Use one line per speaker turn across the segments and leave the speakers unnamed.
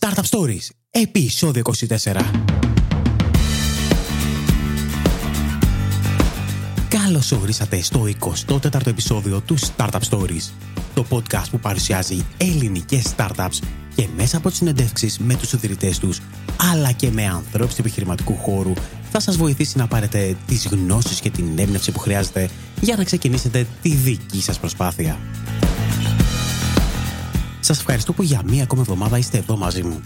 Startup Stories, επεισόδιο 24. Καλώς ορίσατε στο 24ο επεισόδιο του Startup Stories, το podcast που παρουσιάζει ελληνικές startups και μέσα από τις συνεντεύξεις με τους ιδρυτές τους, αλλά και με ανθρώπους του επιχειρηματικού χώρου, θα σας βοηθήσει να πάρετε τις γνώσεις και την έμπνευση που χρειάζεται για να ξεκινήσετε τη δική σας προσπάθεια. Σας ευχαριστώ που για μία ακόμα εβδομάδα είστε εδώ μαζί μου.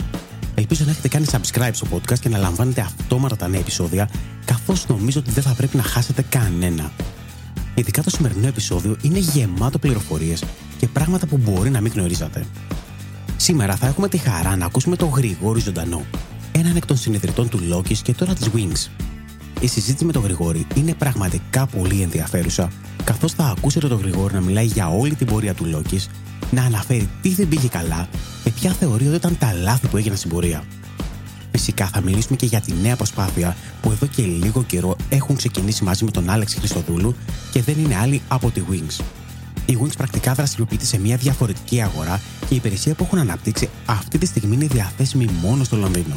Ελπίζω να έχετε κάνει subscribe στο podcast και να λαμβάνετε αυτόματα τα νέα επεισόδια, καθώς νομίζω ότι δεν θα πρέπει να χάσετε κανένα. Ειδικά το σημερινό επεισόδιο είναι γεμάτο πληροφορίες και πράγματα που μπορεί να μην γνωρίζατε. Σήμερα θα έχουμε τη χαρά να ακούσουμε τον Γρηγόρη Ζωντανό, έναν εκ των συνειδητών του Loki και τώρα της Wings. Η συζήτηση με τον Γρηγόρη είναι πραγματικά πολύ ενδιαφέρουσα, καθώς θα ακούσετε τον Γρηγόρη να μιλάει για όλη την πορεία του Loki να αναφέρει τι δεν πήγε καλά και ποια θεωρεί ότι ήταν τα λάθη που έγιναν στην πορεία. Φυσικά θα μιλήσουμε και για τη νέα προσπάθεια που εδώ και λίγο καιρό έχουν ξεκινήσει μαζί με τον Άλεξ Χριστοδούλου και δεν είναι άλλη από τη Wings. Η Wings πρακτικά δραστηριοποιείται σε μια διαφορετική αγορά και η υπηρεσία που έχουν αναπτύξει αυτή τη στιγμή είναι διαθέσιμη μόνο στο Λονδίνο.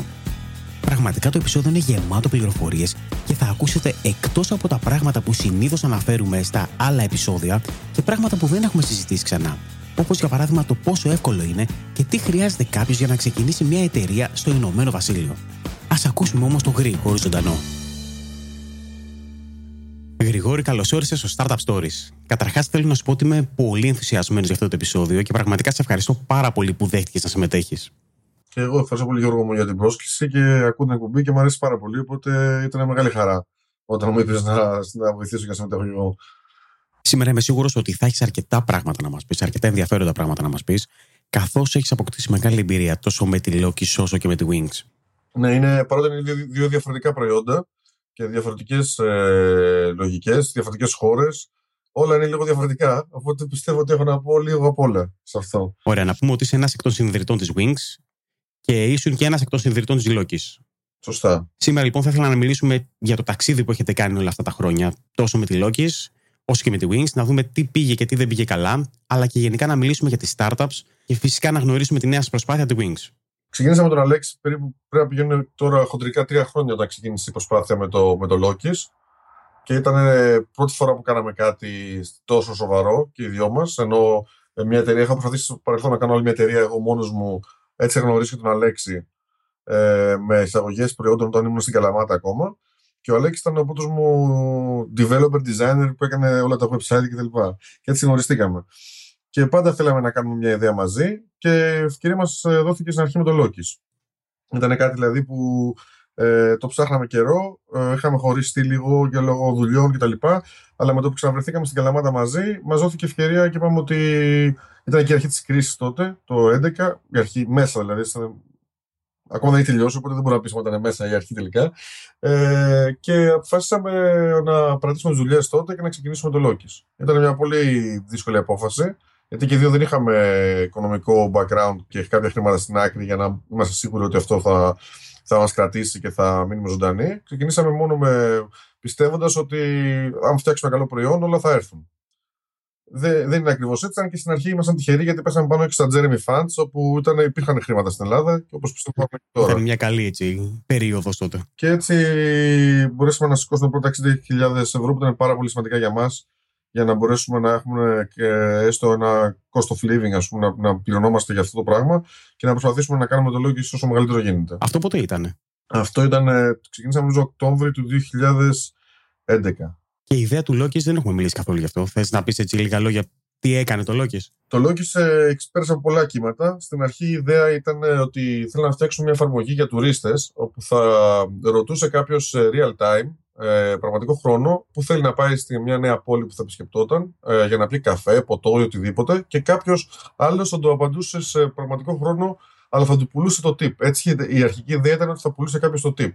Πραγματικά το επεισόδιο είναι γεμάτο πληροφορίες και θα ακούσετε εκτός από τα πράγματα που συνήθως αναφέρουμε στα άλλα επεισόδια και πράγματα που δεν έχουμε συζητήσει ξανά όπως για παράδειγμα το πόσο εύκολο είναι και τι χρειάζεται κάποιος για να ξεκινήσει μια εταιρεία στο Ηνωμένο Βασίλειο. Α ακούσουμε όμως το Γρηγόρη ζωντανό. Γρηγόρη, καλώς όρισες στο Startup Stories. Καταρχάς, θέλω να σου πω ότι είμαι πολύ ενθουσιασμένος για αυτό το επεισόδιο και πραγματικά σε ευχαριστώ πάρα πολύ που δέχτηκες να συμμετέχεις.
Και εγώ ευχαριστώ πολύ, Γιώργο μου, για την πρόσκληση και ακούω την εκπομπή και μου αρέσει πάρα πολύ. Οπότε ήταν μεγάλη χαρά όταν μου είπες να, να βοηθήσω για να συμμετέχω
Σήμερα είμαι σίγουρος ότι θα έχεις αρκετά πράγματα να μας πεις, αρκετά ενδιαφέροντα πράγματα να μας πεις, καθώς έχεις αποκτήσει μεγάλη εμπειρία τόσο με τη Loki όσο και με τη Wings.
Ναι, είναι, παρότι είναι δύο διαφορετικά προϊόντα και διαφορετικές ε, λογικές, διαφορετικές χώρες, όλα είναι λίγο διαφορετικά. Οπότε πιστεύω ότι έχω να πω λίγο από όλα σε αυτό.
Ωραία, να πούμε ότι είσαι ένας εκ των συνδρυτών της Wings και ήσουν και ένας εκ των συνδρυτών της Loki.
Σωστά.
Σήμερα λοιπόν θα ήθελα να μιλήσουμε για το ταξίδι που έχετε κάνει όλα αυτά τα χρόνια, τόσο με τη Loki όσο και με τη Wings, να δούμε τι πήγε και τι δεν πήγε καλά, αλλά και γενικά να μιλήσουμε για τις startups και φυσικά να γνωρίσουμε τη νέα σας προσπάθεια, τη Wings.
Ξεκίνησα με τον Αλέξη περίπου πρέπει να πηγαίνουν τώρα χοντρικά τρία χρόνια όταν ξεκίνησε η προσπάθεια με το, με το Lokis. Και ήταν ε, πρώτη φορά που κάναμε κάτι τόσο σοβαρό και οι δυο μας. Ενώ ε, μια εταιρεία, είχα προσπαθήσει στο παρελθόν να κάνω άλλη μια εταιρεία εγώ μόνος μου. Έτσι γνωρίσει και τον Αλέξη ε, με εισαγωγές προϊόντων όταν ήμουν στην Καλαμάτα ακόμα. Και ο Αλέξης ήταν ο πρώτος μου developer designer που έκανε όλα τα website κτλ. Και, και έτσι γνωριστήκαμε. Και πάντα θέλαμε να κάνουμε μια ιδέα μαζί και ευκαιρία μας ε, δόθηκε στην αρχή με το Loki. Ήταν κάτι δηλαδή που ε, το ψάχναμε καιρό, ε, είχαμε χωρίσει λίγο για λόγω δουλειών κτλ. Αλλά με το που ξαναβρεθήκαμε στην Καλαμάτα μαζί, μας δόθηκε ευκαιρία και είπαμε ότι ήταν και η αρχή της κρίσης τότε, το 2011, η αρχή μέσα δηλαδή, Ακόμα δεν έχει τελειώσει, οπότε δεν μπορούμε να πει ότι ήταν μέσα η αρχή τελικά. Ε, και αποφάσισαμε να παρατήσουμε τις δουλειές τότε και να ξεκινήσουμε το Loki. Ήταν μια πολύ δύσκολη απόφαση, γιατί και δύο δεν είχαμε οικονομικό background και κάποια χρήματα στην άκρη για να είμαστε σίγουροι ότι αυτό θα, θα μας κρατήσει και θα μείνουμε ζωντανοί. Ξεκινήσαμε μόνο με πιστεύοντας ότι αν φτιάξουμε καλό προϊόν, όλα θα έρθουν. Δεν, δεν είναι ακριβώς έτσι. Ήταν και στην αρχή ήμασταν τυχεροί γιατί πέσαμε πάνω και στα Jeremy Funds, όπου ήταν, υπήρχαν χρήματα στην Ελλάδα και όπως πιστεύω και τώρα.
Ήταν μια καλή έτσι, περίοδος τότε.
Και έτσι μπορέσαμε να σηκώσουμε πρώτα 60.000 ευρώ, που ήταν πάρα πολύ σημαντικά για μας, για να μπορέσουμε να έχουμε και έστω ένα cost of living, ας πούμε, να, να πληρωνόμαστε για αυτό το πράγμα και να προσπαθήσουμε να κάνουμε το λόγο όσο μεγαλύτερο γίνεται.
Αυτό πότε ήταν.
Αυτό ήταν, ξεκινήσαμε νομίζω Οκτώβριο του 2011.
Και η ιδέα του Λόκης δεν έχουμε μιλήσει καθόλου γι' αυτό. Θες να πεις έτσι λίγα λόγια τι έκανε το Λόκης;
Το Λόκης ε, εξυπέρασε από πολλά κύματα. Στην αρχή η ιδέα ήταν ε, ότι θέλουν να φτιάξουν μια εφαρμογή για τουρίστες, όπου θα ρωτούσε κάποιος ε, real time, ε, πραγματικό χρόνο, που θέλει να πάει στη μια νέα πόλη που θα επισκεπτόταν ε, για να πει καφέ, ποτό ή οτιδήποτε, και κάποιος άλλος θα το απαντούσε σε πραγματικό χρόνο, αλλά θα του πουλούσε το tip. Έτσι η αρχική ιδέα ήταν ότι θα πουλούσε κάποιος το tip.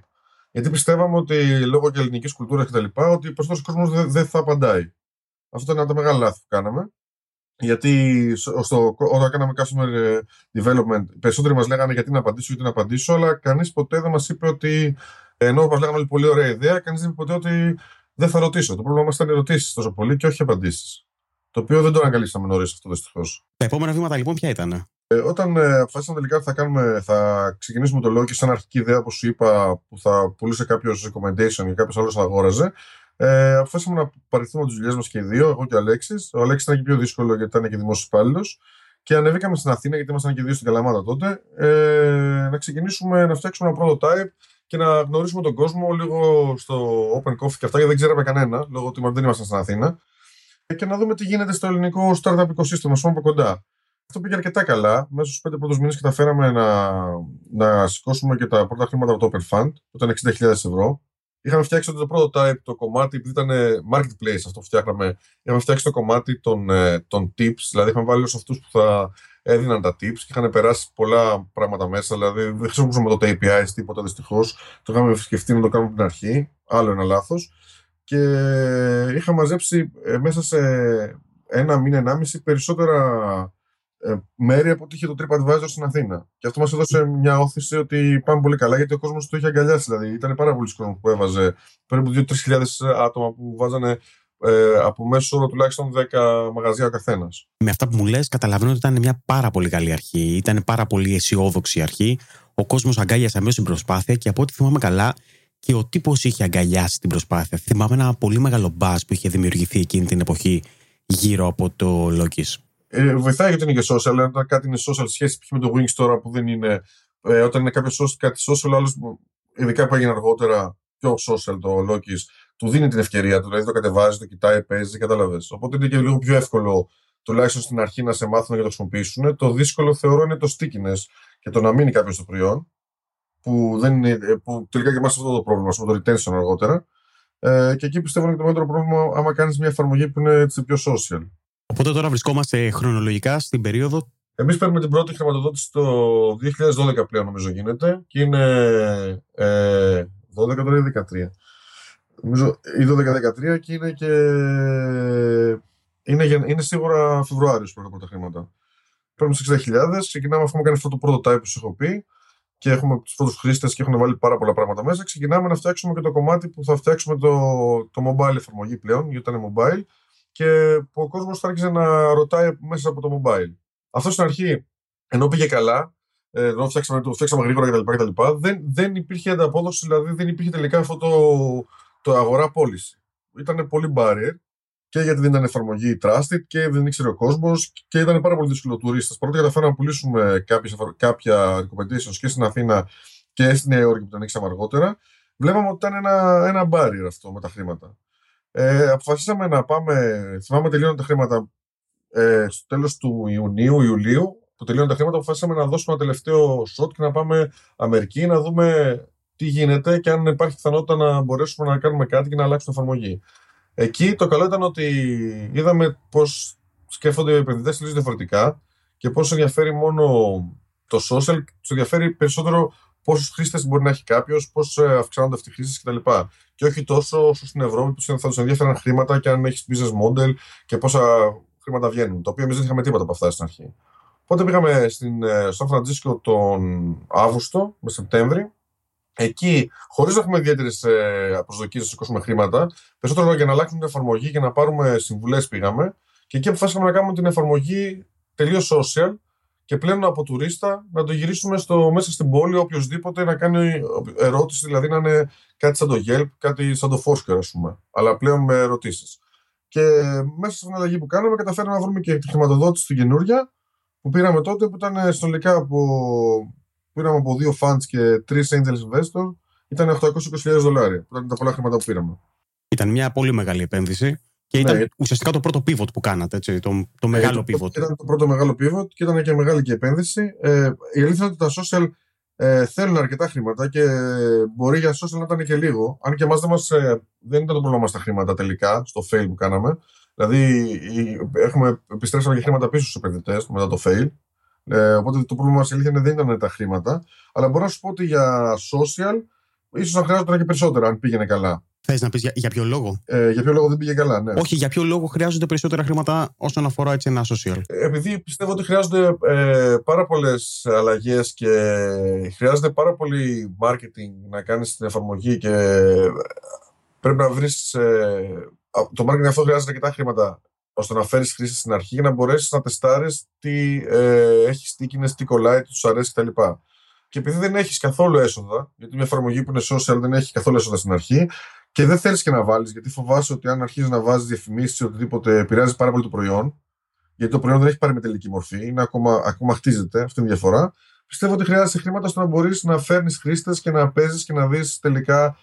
Γιατί πιστεύαμε ότι λόγω και ελληνικής κουλτούρας κτλ. ότι ο περισσότερος κόσμος δεν, δεν θα απαντάει. Αυτό ήταν ένα από τα μεγάλα λάθη που κάναμε. Γιατί στο, όταν κάναμε customer ε, development, οι περισσότεροι μας λέγανε γιατί να απαντήσω, γιατί να απαντήσω, αλλά κανείς ποτέ δεν μας είπε ότι. Ενώ μα λέγανε όλοι πολύ ωραία ιδέα, κανείς δεν είπε ποτέ ότι δεν θα ρωτήσω. Το πρόβλημα μας ήταν ερωτήσεις τόσο πολύ και όχι απαντήσεις. Το οποίο δεν το ανακαλύψαμε νωρίς αυτό δυστυχώς.
Τα επόμενα βήματα λοιπόν ποια ήταν.
Ε, όταν ε, αποφάσισαμε τελικά ότι θα, κάνουμε, θα ξεκινήσουμε το λόγο και σαν αρχική ιδέα, όπως σου είπα, που θα πουλούσε κάποιος recommendation ή κάποιος άλλος θα αγόραζε, ε, αποφάσισαμε να παρηθούμε τις δουλειές μας και οι δύο, εγώ και ο Αλέξης. Ο Αλέξης ήταν και πιο δύσκολο γιατί ήταν και δημόσιος υπάλληλος. Και ανεβήκαμε στην Αθήνα, γιατί ήμασταν και δύο στην Καλαμάτα τότε, ε, να ξεκινήσουμε να φτιάξουμε ένα prototype και να γνωρίσουμε τον κόσμο λίγο στο Open Coffee και αυτά, γιατί δεν ξέραμε κανένα, λόγω ότι δεν ήμασταν στην Αθήνα. Και να δούμε τι γίνεται στο ελληνικό startup οικοσύστημα, ας από κοντά. Αυτό πήγε αρκετά καλά. Μέσα στους πέντε πρώτους μήνες καταφέραμε να, να σηκώσουμε και τα πρώτα χρήματα από το Open Fund, που ήταν 60.000 ευρώ. Είχαμε φτιάξει το πρώτο type, το κομμάτι, επειδή ήταν marketplace αυτό που φτιάχναμε, είχαμε φτιάξει το κομμάτι των, ε, των tips, δηλαδή είχαμε βάλει όλους αυτούς που θα έδιναν τα tips και είχαν περάσει πολλά πράγματα μέσα. Δηλαδή δεν χρησιμοποιούσαμε το API τίποτα δυστυχώς. Το είχαμε σκεφτεί να το κάνουμε από την αρχή. Άλλο ένα λάθος. Και είχα μαζέψει ε, μέσα σε ένα μήνα, ενάμιση περισσότερα ε, μέρη από ότι είχε το TripAdvisor στην Αθήνα. Και αυτό μας έδωσε μια όθηση ότι πάμε πολύ καλά, γιατί ο κόσμος το είχε αγκαλιάσει. Δηλαδή, ήταν πάρα πολλοί κόσμο που έβαζε περίπου 2-3 άτομα που βάζανε ε, από μέσο όρο τουλάχιστον 10 μαγαζιά ο καθένας.
Με αυτά που μου λες, καταλαβαίνω ότι ήταν μια πάρα πολύ καλή αρχή. Ήταν πάρα πολύ αισιόδοξη αρχή. Ο κόσμος αγκάλιασε αμέσως την προσπάθεια και από ό,τι θυμάμαι καλά, και ο τύπος είχε αγκαλιάσει την προσπάθεια. Θυμάμαι ένα πολύ μεγάλο μπα που είχε δημιουργηθεί εκείνη την εποχή γύρω από το Loki.
Ε, βοηθάει γιατί είναι και social, αλλά όταν κάτι είναι social σχέση με το Wings τώρα που δεν είναι. Ε, όταν είναι κάποιος social, κάτι social, άλλος ειδικά που έγινε αργότερα, πιο social το Loki, του δίνει την ευκαιρία του, δηλαδή το κατεβάζει, το κοιτάει, παίζει, κατάλαβες. Οπότε είναι και λίγο πιο εύκολο, τουλάχιστον στην αρχή, να σε μάθουν να το χρησιμοποιήσουν. Το δύσκολο θεωρώ είναι το stickiness και το να μείνει κάποιος στο προϊόν, που, δεν είναι, ε, που τελικά και εμάς αυτό το πρόβλημα, με το retention αργότερα. Ε, και εκεί πιστεύω είναι το μεγαλύτερο πρόβλημα άμα κάνεις μια εφαρμογή που είναι έτσι πιο social.
Οπότε τώρα βρισκόμαστε χρονολογικά στην περίοδο.
Εμείς παίρνουμε την πρώτη χρηματοδότηση το 2012 πλέον, νομίζω γίνεται. Και είναι ε, 12 τώρα ή 13. Νομίζω ή 12-13 και είναι και. Είναι, είναι σίγουρα Φεβρουάριος που τα πρώτα χρήματα. Παίρνουμε στις 60.000, ξεκινάμε αφού έχουμε κάνεις αυτό το πρώτο type που σου έχω πει και έχουμε τους πρώτους χρήστες και έχουν βάλει πάρα πολλά πράγματα μέσα. Ξεκινάμε να φτιάξουμε και το κομμάτι που θα φτιάξουμε το, το mobile εφαρμογή πλέον, γιατί ήταν mobile και που ο κόσμος θα άρχισε να ρωτάει μέσα από το mobile. Αυτό στην αρχή, ενώ πήγε καλά, ε, ενώ φτιάξαμε, το φτιάξαμε γρήγορα κτλ. Δεν, δεν υπήρχε ανταπόδοση, δηλαδή δεν υπήρχε τελικά αυτό το, το αγορά πώληση. Ήταν πολύ barrier και γιατί δεν ήταν εφαρμογή trusted και δεν ήξερε ο κόσμος και ήταν πάρα πολύ δύσκολο τουρίστε. Παρότι καταφέραμε να πουλήσουμε κάποιες, κάποια recommendations και στην Αθήνα και στη Νέα Υόρκη που τα ανοίξαμε αργότερα, βλέπαμε ότι ήταν ένα, ένα barrier αυτό με τα χρήματα. Ε, αποφασίσαμε να πάμε, θυμάμαι τελείωναν τα χρήματα ε, στο τέλος του Ιουνίου, Ιουλίου, που τελείωναν τα χρήματα, αποφασίσαμε να δώσουμε ένα τελευταίο shot και να πάμε Αμερική, να δούμε τι γίνεται και αν υπάρχει πιθανότητα να μπορέσουμε να κάνουμε κάτι και να αλλάξουμε εφαρμογή. Εκεί το καλό ήταν ότι είδαμε πώς σκέφτονται οι επενδυτές τελείως διαφορετικά και πώς ενδιαφέρει μόνο το social, τους ενδιαφέρει περισσότερο πόσους χρήστες μπορεί να έχει κάποιος, πώς ε, αυξάνονται αυτοί οι χρήστες κτλ. Και όχι τόσο όσο στην Ευρώπη που θα τους ενδιαφέρουν χρήματα και αν έχεις business model και πόσα χρήματα βγαίνουν. Το οποίο εμείς δεν είχαμε τίποτα από αυτά στην αρχή. Οπότε πήγαμε στην, ε, στο Φραντζίσκο τον Αύγουστο με Σεπτέμβρη. Εκεί, χωρίς να έχουμε ιδιαίτερες προσδοκίες να σηκώσουμε χρήματα, περισσότερο για να αλλάξουμε την εφαρμογή και να πάρουμε συμβουλές πήγαμε. Και εκεί αποφάσισαμε να κάνουμε την εφαρμογή τελείως social, και πλέον από τουρίστα να το γυρίσουμε στο, μέσα στην πόλη οποιοδήποτε να κάνει ερώτηση, δηλαδή να είναι κάτι σαν το Yelp, κάτι σαν το Foursquare ας πούμε, αλλά πλέον με ερωτήσεις. Και μέσα στην αλλαγή που κάναμε καταφέραμε να βρούμε και τη χρηματοδότηση του καινούρια που πήραμε τότε που ήταν συνολικά από, πήραμε από δύο funds και τρεις angel investor ήταν 820.000 δολάρια που ήταν τα πολλά χρήματα που πήραμε.
Ήταν μια πολύ μεγάλη επένδυση. Και ήταν ναι. ουσιαστικά το πρώτο pivot που κάνατε, έτσι, το, το ε, μεγάλο pivot.
Ήταν το πρώτο μεγάλο pivot και ήταν και μεγάλη και επένδυση. Ε, η αλήθεια είναι ότι τα social ε, θέλουν αρκετά χρήματα και μπορεί για social να ήταν και λίγο. Αν και εμάς δεν, ε, δεν ήταν το πρόβλημα στα χρήματα τελικά, στο fail που κάναμε. Δηλαδή, έχουμε, επιστρέψαμε και χρήματα πίσω στους επενδυτές μετά το fail. Ε, οπότε το πρόβλημα μας αλήθεια δεν ήταν τα χρήματα. Αλλά μπορώ να σου πω ότι για social ίσως να χρειάζονταν και περισσότερα αν πήγαινε καλά.
Θες να πεις για, για ποιο λόγο;
Ε, για ποιο λόγο δεν πήγε καλά, ναι.
Όχι, για ποιο λόγο χρειάζονται περισσότερα χρήματα όσον αφορά έτσι ένα social;
Επειδή πιστεύω ότι χρειάζονται ε, πάρα πολλές αλλαγές και χρειάζεται πάρα πολύ marketing να κάνεις την εφαρμογή και πρέπει να βρεις. Ε, το marketing αυτό χρειάζεται αρκετά χρήματα ώστε να φέρεις χρήση στην αρχή για να μπορέσεις να τεστάρεις τι ε, έχεις στίκινε, τι κολλάει, τι τους αρέσει κτλ. Και επειδή δεν έχεις καθόλου έσοδα, γιατί μια εφαρμογή που είναι social δεν έχει καθόλου έσοδα στην αρχή, και δεν θέλεις και να βάλεις, γιατί φοβάσαι ότι αν αρχίζεις να βάζεις διαφημίσεις ή οτιδήποτε επηρεάζει πάρα πολύ το προϊόν, γιατί το προϊόν δεν έχει πάρει με τελική μορφή, είναι ακόμα, ακόμα χτίζεται, αυτή είναι η διαφορά. Πιστεύω ότι χρειάζεται χρήματα ώστε να μπορείς να φέρνεις χρήστες και να παίζεις και να δεις τελικά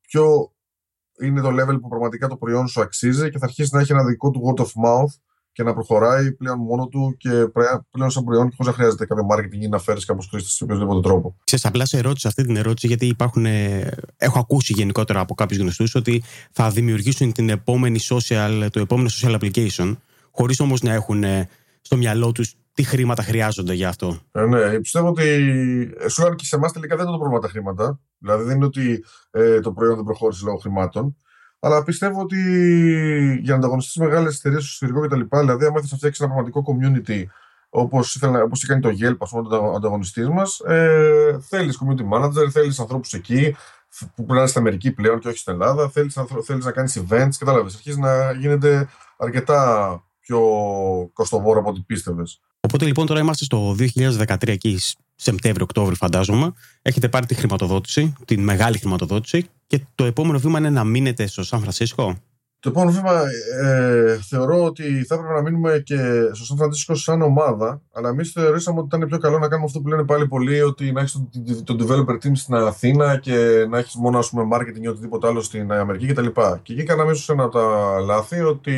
ποιο είναι το level που πραγματικά το προϊόν σου αξίζει και θα αρχίσεις να έχει ένα δικό του word of mouth και να προχωράει πλέον μόνο του και πλέον σαν προϊόν και χωρίς να χρειάζεται κάποιο marketing ή να φέρεις κάποιους χρήστες σε οποιοδήποτε τρόπο.
Ξέρεις, απλά σε ερώτηση αυτή την ερώτηση, γιατί υπάρχουν. Ε, έχω ακούσει γενικότερα από κάποιους γνωστούς ότι θα δημιουργήσουν την επόμενη social, το επόμενο social application, χωρίς όμως να έχουν ε, στο μυαλό τους τι χρήματα χρειάζονται για αυτό.
Ε, ναι, πιστεύω ότι ε, σου και σε εμάς τελικά δεν είναι το πρόβλημα τα χρήματα. Δηλαδή δεν είναι ότι ε, το προϊόν δεν προχώρησε λόγω χρημάτων. Αλλά πιστεύω ότι για να ανταγωνιστείς μεγάλες εταιρείες στο εσωτερικό κτλ. Δηλαδή, αν ήθελε να φτιάξεις ένα πραγματικό community όπως είχε κάνει το Yelp, ας πούμε, ο ανταγωνιστής μας, ε, θέλεις community manager, θέλεις ανθρώπους εκεί που πρέπει να στην Αμερική πλέον και όχι στην Ελλάδα. Θέλεις θέλεις να κάνεις events, κατάλαβες. Αρχίζεις να γίνεται αρκετά πιο κοστοβόρο από ό,τι πίστευες.
Οπότε λοιπόν τώρα είμαστε στο 2013 εκεί, Σεπτέμβριο-Οκτώβριο φαντάζομαι. Έχετε πάρει τη χρηματοδότηση, τη μεγάλη χρηματοδότηση και το επόμενο βήμα είναι να μείνετε στο Σαν Φρανσίσκο;
Το επόμενο βήμα ε, θεωρώ ότι θα έπρεπε να μείνουμε και στο Σαν Φρανσίσκο σαν ομάδα, αλλά εμείς θεωρήσαμε ότι ήταν πιο καλό να κάνουμε αυτό που λένε πάλι πολλοί, ότι να έχεις το, το developer team στην Αθήνα και να έχεις μόνο ας πούμε, marketing ή οτιδήποτε άλλο στην Αμερική κτλ. Και, και εκεί κάναμε ίσως ένα από τα λάθη ότι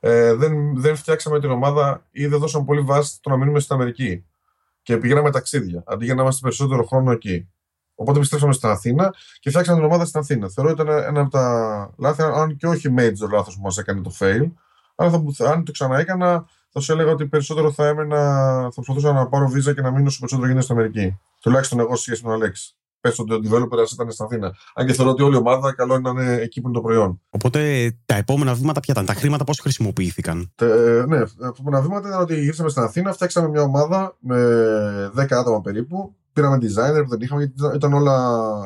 ε, δεν, δεν φτιάξαμε την ομάδα ή δεν δώσαμε πολύ βάση στο να μείνουμε στην Αμερική. Και πηγαίναμε ταξίδια, αντί για να είμαστε περισσότερο χρόνο εκεί. Οπότε επιστρέψαμε στην Αθήνα και φτιάξαμε την ομάδα στην Αθήνα. Θεωρώ ότι ήταν ένα από τα λάθη, αν και όχι major λάθος που μας έκανε το fail. Αλλά θα, αν το ξανά έκανα, θα σου έλεγα ότι περισσότερο θα έμενα, θα προσπαθούσα να πάρω βίζα και να μείνω όσο περισσότερο γίνεται στην Αμερική. Τουλάχιστον εγώ σχέση με τον Αλέξη πες ότι ο developer ήταν στην Αθήνα. Αν και θεωρώ ότι όλη η ομάδα καλό είναι να είναι εκεί που είναι το προϊόν.
Οπότε τα επόμενα βήματα ποια ήταν, τα χρήματα πώς χρησιμοποιήθηκαν;
Τε, ναι, τα επόμενα βήματα ήταν ότι ήρθαμε στην Αθήνα, φτιάξαμε μια ομάδα με 10 άτομα περίπου. Πήραμε designer που δεν είχαμε, γιατί ήταν όλα.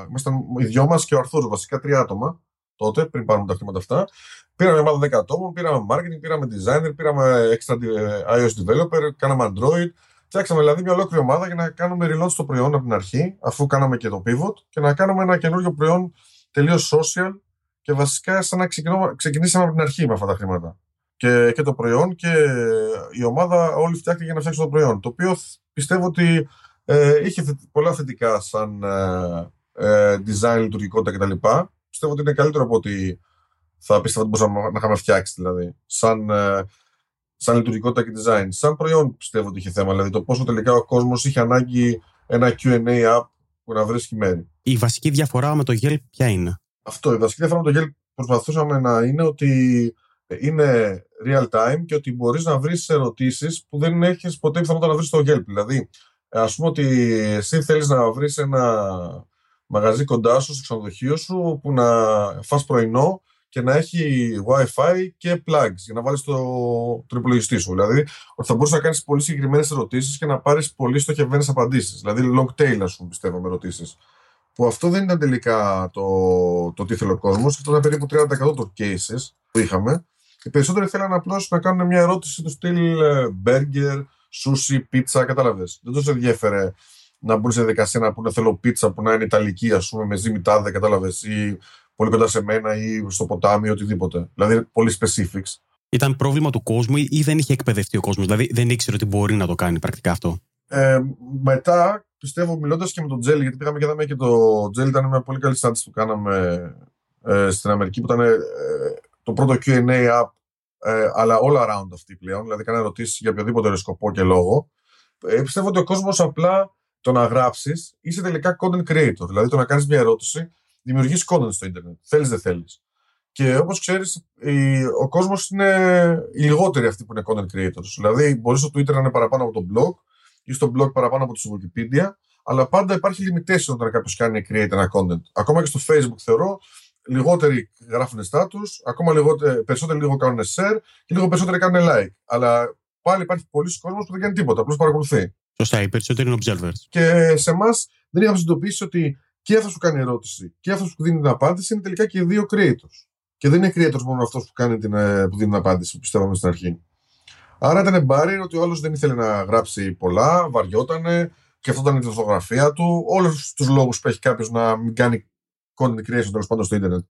Ήμασταν οι δυο μας και ο Αρθούρος, βασικά τρία άτομα τότε, πριν πάρουμε τα χρήματα αυτά. Πήραμε μια ομάδα 10 ατόμων, πήραμε marketing, πήραμε designer, πήραμε extra iOS developer, κάναμε Android, Φτιάξαμε δηλαδή μια ολόκληρη ομάδα για να κάνουμε relaunch στο προϊόν από την αρχή, αφού κάναμε και το pivot, και να κάνουμε ένα καινούριο προϊόν τελείως social και βασικά σαν να ξεκινήσαμε από την αρχή με αυτά τα χρήματα. Και, και το προϊόν και η ομάδα όλη φτιάχτηκε για να φτιάξει το προϊόν. Το οποίο πιστεύω ότι ε, είχε πολλά θετικά σαν ε, ε, design, λειτουργικότητα κτλ. Πιστεύω ότι είναι καλύτερο από ότι θα πίστευα ότι μπορούσαμε να είχαμε φτιάξει. Δηλαδή, σαν ε, σαν λειτουργικότητα και design. Σαν προϊόν πιστεύω ότι είχε θέμα. Δηλαδή το πόσο τελικά ο κόσμος είχε ανάγκη ένα QA app που να βρίσκει μέρη.
Η βασική διαφορά με το Yelp ποια είναι;
Αυτό. Η βασική διαφορά με το Yelp προσπαθούσαμε να είναι ότι είναι real time και ότι μπορείς να βρεις ερωτήσεις που δεν έχεις ποτέ πιθανότητα να βρεις στο Yelp. Δηλαδή, ας πούμε ότι εσύ θέλεις να βρεις ένα μαγαζί κοντά σου, στο ξενοδοχείο σου, που να φας πρωινό και να έχει Wi-Fi και plugs για να βάλεις το, τον υπολογιστή σου. Δηλαδή, ότι θα μπορούσες να κάνεις πολύ συγκεκριμένες ερωτήσεις και να πάρεις πολύ στοχευμένες απαντήσεις. Δηλαδή, long tail, ας πούμε, πιστεύω, με ερωτήσεις. Που αυτό δεν ήταν τελικά το, το τι θέλει ο κόσμος. Αυτό ήταν περίπου 30% των cases που είχαμε. Οι περισσότεροι θέλαν απλώς να κάνουν μια ερώτηση του στυλ ε, burger, sushi, pizza, κατάλαβες. Δεν τους ενδιαφέρε να μπουν σε διαδικασία να πούνε θέλω πίτσα που να είναι ιταλική, ας πούμε, με ζυμητάδε, κατάλαβες, ή πολύ κοντά σε μένα ή στο ποτάμι, οτιδήποτε. Δηλαδή πολύ specifics.
Ήταν πρόβλημα του κόσμου ή δεν είχε εκπαιδευτεί ο κόσμος, δηλαδή δεν ήξερε ότι μπορεί να το κάνει πρακτικά αυτό;
Ε, μετά, πιστεύω, μιλώντας και με τον Τζέλι, γιατί πήγαμε και είδαμε και το Τζέλι ήταν μια πολύ καλή συνάντηση που κάναμε ε, στην Αμερική, που ήταν ε, το πρώτο QA app, ε, αλλά all around αυτή πλέον. Δηλαδή, κάνανε ερωτήσεις για οποιοδήποτε σκοπό και λόγο. Ε, πιστεύω ότι ο κόσμος απλά το να γράψεις είσαι τελικά content creator. Δηλαδή, το να κάνεις μια ερώτηση δημιουργείς content στο Ιντερνετ. Θέλεις, δεν θέλεις. Και όπως ξέρεις, ο κόσμος είναι οι λιγότεροι αυτοί που είναι content creators. Δηλαδή, μπορεί στο Twitter να είναι παραπάνω από το blog ή στο blog παραπάνω από τη Wikipedia, αλλά πάντα υπάρχει limitation όταν κάποιος κάνει create ένα content. Ακόμα και στο Facebook θεωρώ, λιγότεροι γράφουν status, ακόμα λιγότεροι, περισσότεροι λίγο κάνουν share και λίγο περισσότεροι κάνουν like. Αλλά πάλι υπάρχει πολλοί κόσμος που δεν κάνει τίποτα, απλώς παρακολουθεί.
Σωστά, οι περισσότεροι είναι observers.
Και σε εμάς δεν είχαμε συνειδητοποιήσει ότι και αυτό που κάνει ερώτηση και αυτό που δίνει την απάντηση είναι τελικά και οι δύο creators. Και δεν είναι creator μόνο αυτός που, κάνει την, ε, που δίνει την απάντηση που πιστεύαμε στην αρχή. Άρα ήταν μπάρι ότι ο άλλος δεν ήθελε να γράψει πολλά, βαριότανε, και αυτό ήταν η φωτογραφία του. Όλους τους λόγους που έχει κάποιος να μην κάνει content creation τέλος πάντων στο Ιντερνετ.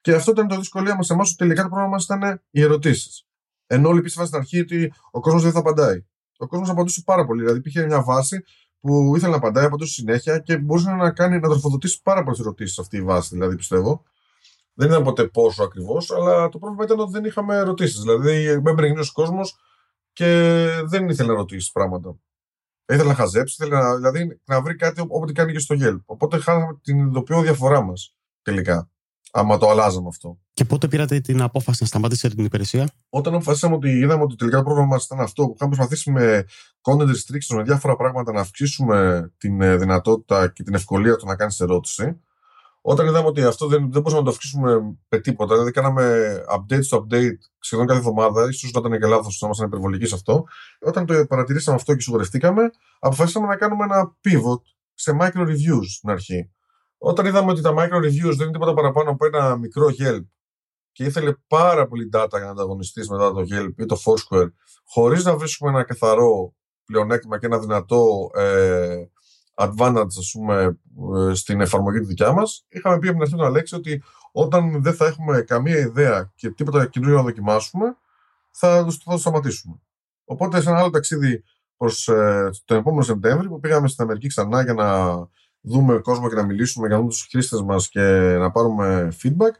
Και αυτό ήταν το δυσκολία μας εμάς, ότι τελικά το πρόβλημα μας ήταν οι ερωτήσεις. Ενώ όλοι πίστευαν στην αρχή ότι ο κόσμος δεν θα απαντάει. Ο κόσμος απαντούσε πάρα πολύ. Δηλαδή υπήρχε μια βάση που ήθελε να απαντάει, απαντούσε συνέχεια και μπορούσε να, κάνει, να τροφοδοτήσει πάρα πολλές ερωτήσεις αυτή η βάση, δηλαδή πιστεύω. Δεν ήταν ποτέ πόσο ακριβώς, αλλά το πρόβλημα ήταν ότι δεν είχαμε ερωτήσεις. Δηλαδή, έμπαινε ο κόσμος και δεν ήθελε να ρωτήσει πράγματα. Ήθελε να χαζέψει, ήθελε να, δηλαδή, να βρει κάτι όποτε κάνει και στο Yelp. Οπότε χάσαμε την ειδοποιώ διαφορά μας τελικά. Άμα το αλλάζαμε αυτό.
Και πότε πήρατε την απόφαση να σταματήσετε την υπηρεσία,
Όταν αποφασίσαμε ότι είδαμε ότι τελικά το πρόβλημα μας ήταν αυτό, που είχαμε προσπαθήσει με content restrictions, με διάφορα πράγματα να αυξήσουμε την ε, δυνατότητα και την ευκολία του να κάνεις ερώτηση, όταν είδαμε ότι αυτό δεν, δεν μπορούσαμε να το αυξήσουμε με τίποτα, δηλαδή κάναμε update στο update σχεδόν κάθε εβδομάδα, ίσως να ήταν και λάθος, να ήμασταν υπερβολικοί σε αυτό. Όταν το παρατηρήσαμε αυτό και σιγουρευτήκαμε, αποφασίσαμε να κάνουμε ένα pivot σε micro reviews στην αρχή. Όταν είδαμε ότι τα micro reviews δεν είναι τίποτα παραπάνω από ένα μικρό Yelp και ήθελε πάρα πολύ data για να ανταγωνιστείς μετά το Yelp ή το Foursquare, χωρίς να βρίσκουμε ένα καθαρό πλεονέκτημα και ένα δυνατό ε, advantage ας πούμε, ε, στην εφαρμογή τη δικιά μας, είχαμε πει από την αρχή τον Αλέξη ότι όταν δεν θα έχουμε καμία ιδέα και τίποτα καινούριο να δοκιμάσουμε, θα το, θα το σταματήσουμε. Οπότε σε ένα άλλο ταξίδι προς ε, τον επόμενο Σεπτέμβριο που πήγαμε στην Αμερική ξανά για να δούμε κόσμο και να μιλήσουμε για να δούμε τους χρήστες μας και να πάρουμε feedback,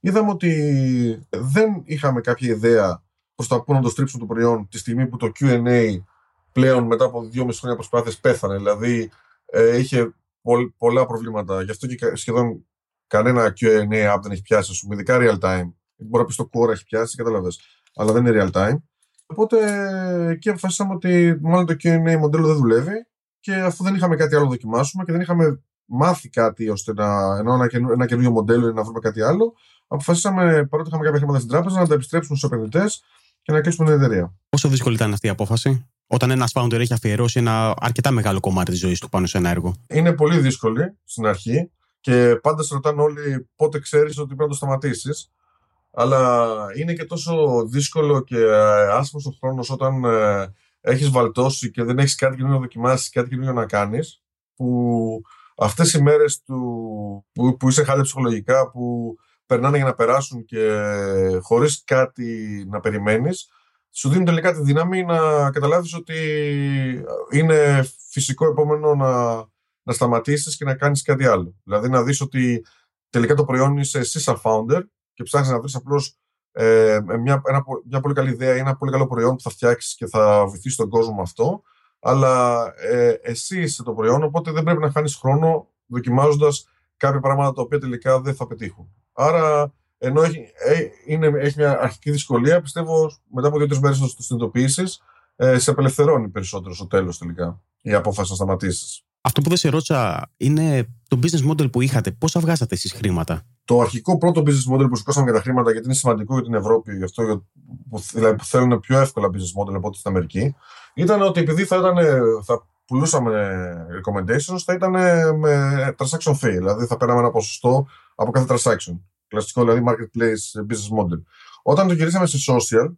είδαμε ότι δεν είχαμε κάποια ιδέα προς τα πού να το στρίψουν το προϊόν τη στιγμή που το QA πλέον μετά από δύο μισή χρόνια προσπάθειες πέθανε. Δηλαδή ε, είχε πολλά προβλήματα. Γι' αυτό και σχεδόν κανένα QA app δεν έχει πιάσει, ας πούμε, ειδικά real time. Μπορεί να πεις το core έχει πιάσει, κατάλαβες. Αλλά δεν είναι real time. Οπότε εκεί αποφασίσαμε ότι μάλλον το QA μοντέλο δεν δουλεύει και αφού δεν είχαμε κάτι άλλο να δοκιμάσουμε και δεν είχαμε μάθει κάτι ώστε να ενώ ένα, καινούριο, ένα καινούριο μοντέλο ή να βρούμε κάτι άλλο, αποφασίσαμε παρότι είχαμε κάποια χρήματα στην τράπεζα να τα επιστρέψουμε στους επενδυτές και να κλείσουμε την εταιρεία.
Πόσο δύσκολη ήταν αυτή η απόφαση, όταν ένας founder έχει αφιερώσει ένα αρκετά μεγάλο κομμάτι της ζωής του πάνω σε ένα έργο;
Είναι πολύ δύσκολη στην αρχή και πάντα σε ρωτάνε όλοι πότε ξέρεις ότι πρέπει να το σταματήσεις. Αλλά είναι και τόσο δύσκολο και ε, άσχημο ο χρόνος όταν ε, έχεις βαλτώσει και δεν έχεις κάτι καινούργιο να δοκιμάσεις, κάτι καινούργιο να κάνεις, που αυτές οι μέρες που, που είσαι χάλια ψυχολογικά, που περνάνε για να περάσουν και χωρίς κάτι να περιμένεις, σου δίνουν τελικά τη δύναμη να καταλάβεις ότι είναι φυσικό επόμενο να, να σταματήσεις και να κάνεις κάτι άλλο. Δηλαδή να δεις ότι τελικά το προϊόν είσαι εσύ σαν founder και ψάχνεις να βρεις απλώς ε, μια, μια πολύ καλή ιδέα ή ένα πολύ καλό προϊόν που θα φτιάξεις και θα βοηθήσει τον κόσμο με αυτό. Αλλά ε, εσύ είσαι το προϊόν, οπότε δεν πρέπει να χάνεις χρόνο δοκιμάζοντας κάποια πράγματα τα οποία τελικά δεν θα πετύχουν. Άρα, ενώ έχει, ε, είναι, έχει μια αρχική δυσκολία, πιστεύω μετά από δύο-τρεις μέρες να το συνειδητοποιήσεις, ε, σε απελευθερώνει περισσότερο στο τέλος τελικά η απόφαση να σταματήσεις.
Αυτό που δεν σε ρώτησα είναι το business model που είχατε. Πώ βγάζατε εσείς χρήματα;
Το αρχικό πρώτο business model που σηκώσαμε για τα χρήματα, γιατί είναι σημαντικό για την Ευρώπη, γι' αυτό που, δηλαδή, που θέλουν πιο εύκολα business model από ό,τι στην Αμερική, ήταν ότι επειδή θα, ήταν, θα πουλούσαμε recommendations, θα ήταν με transaction fee. Δηλαδή θα παίρναμε ένα ποσοστό από κάθε transaction. Κλασικό δηλαδή marketplace business model. Όταν το γυρίσαμε σε social,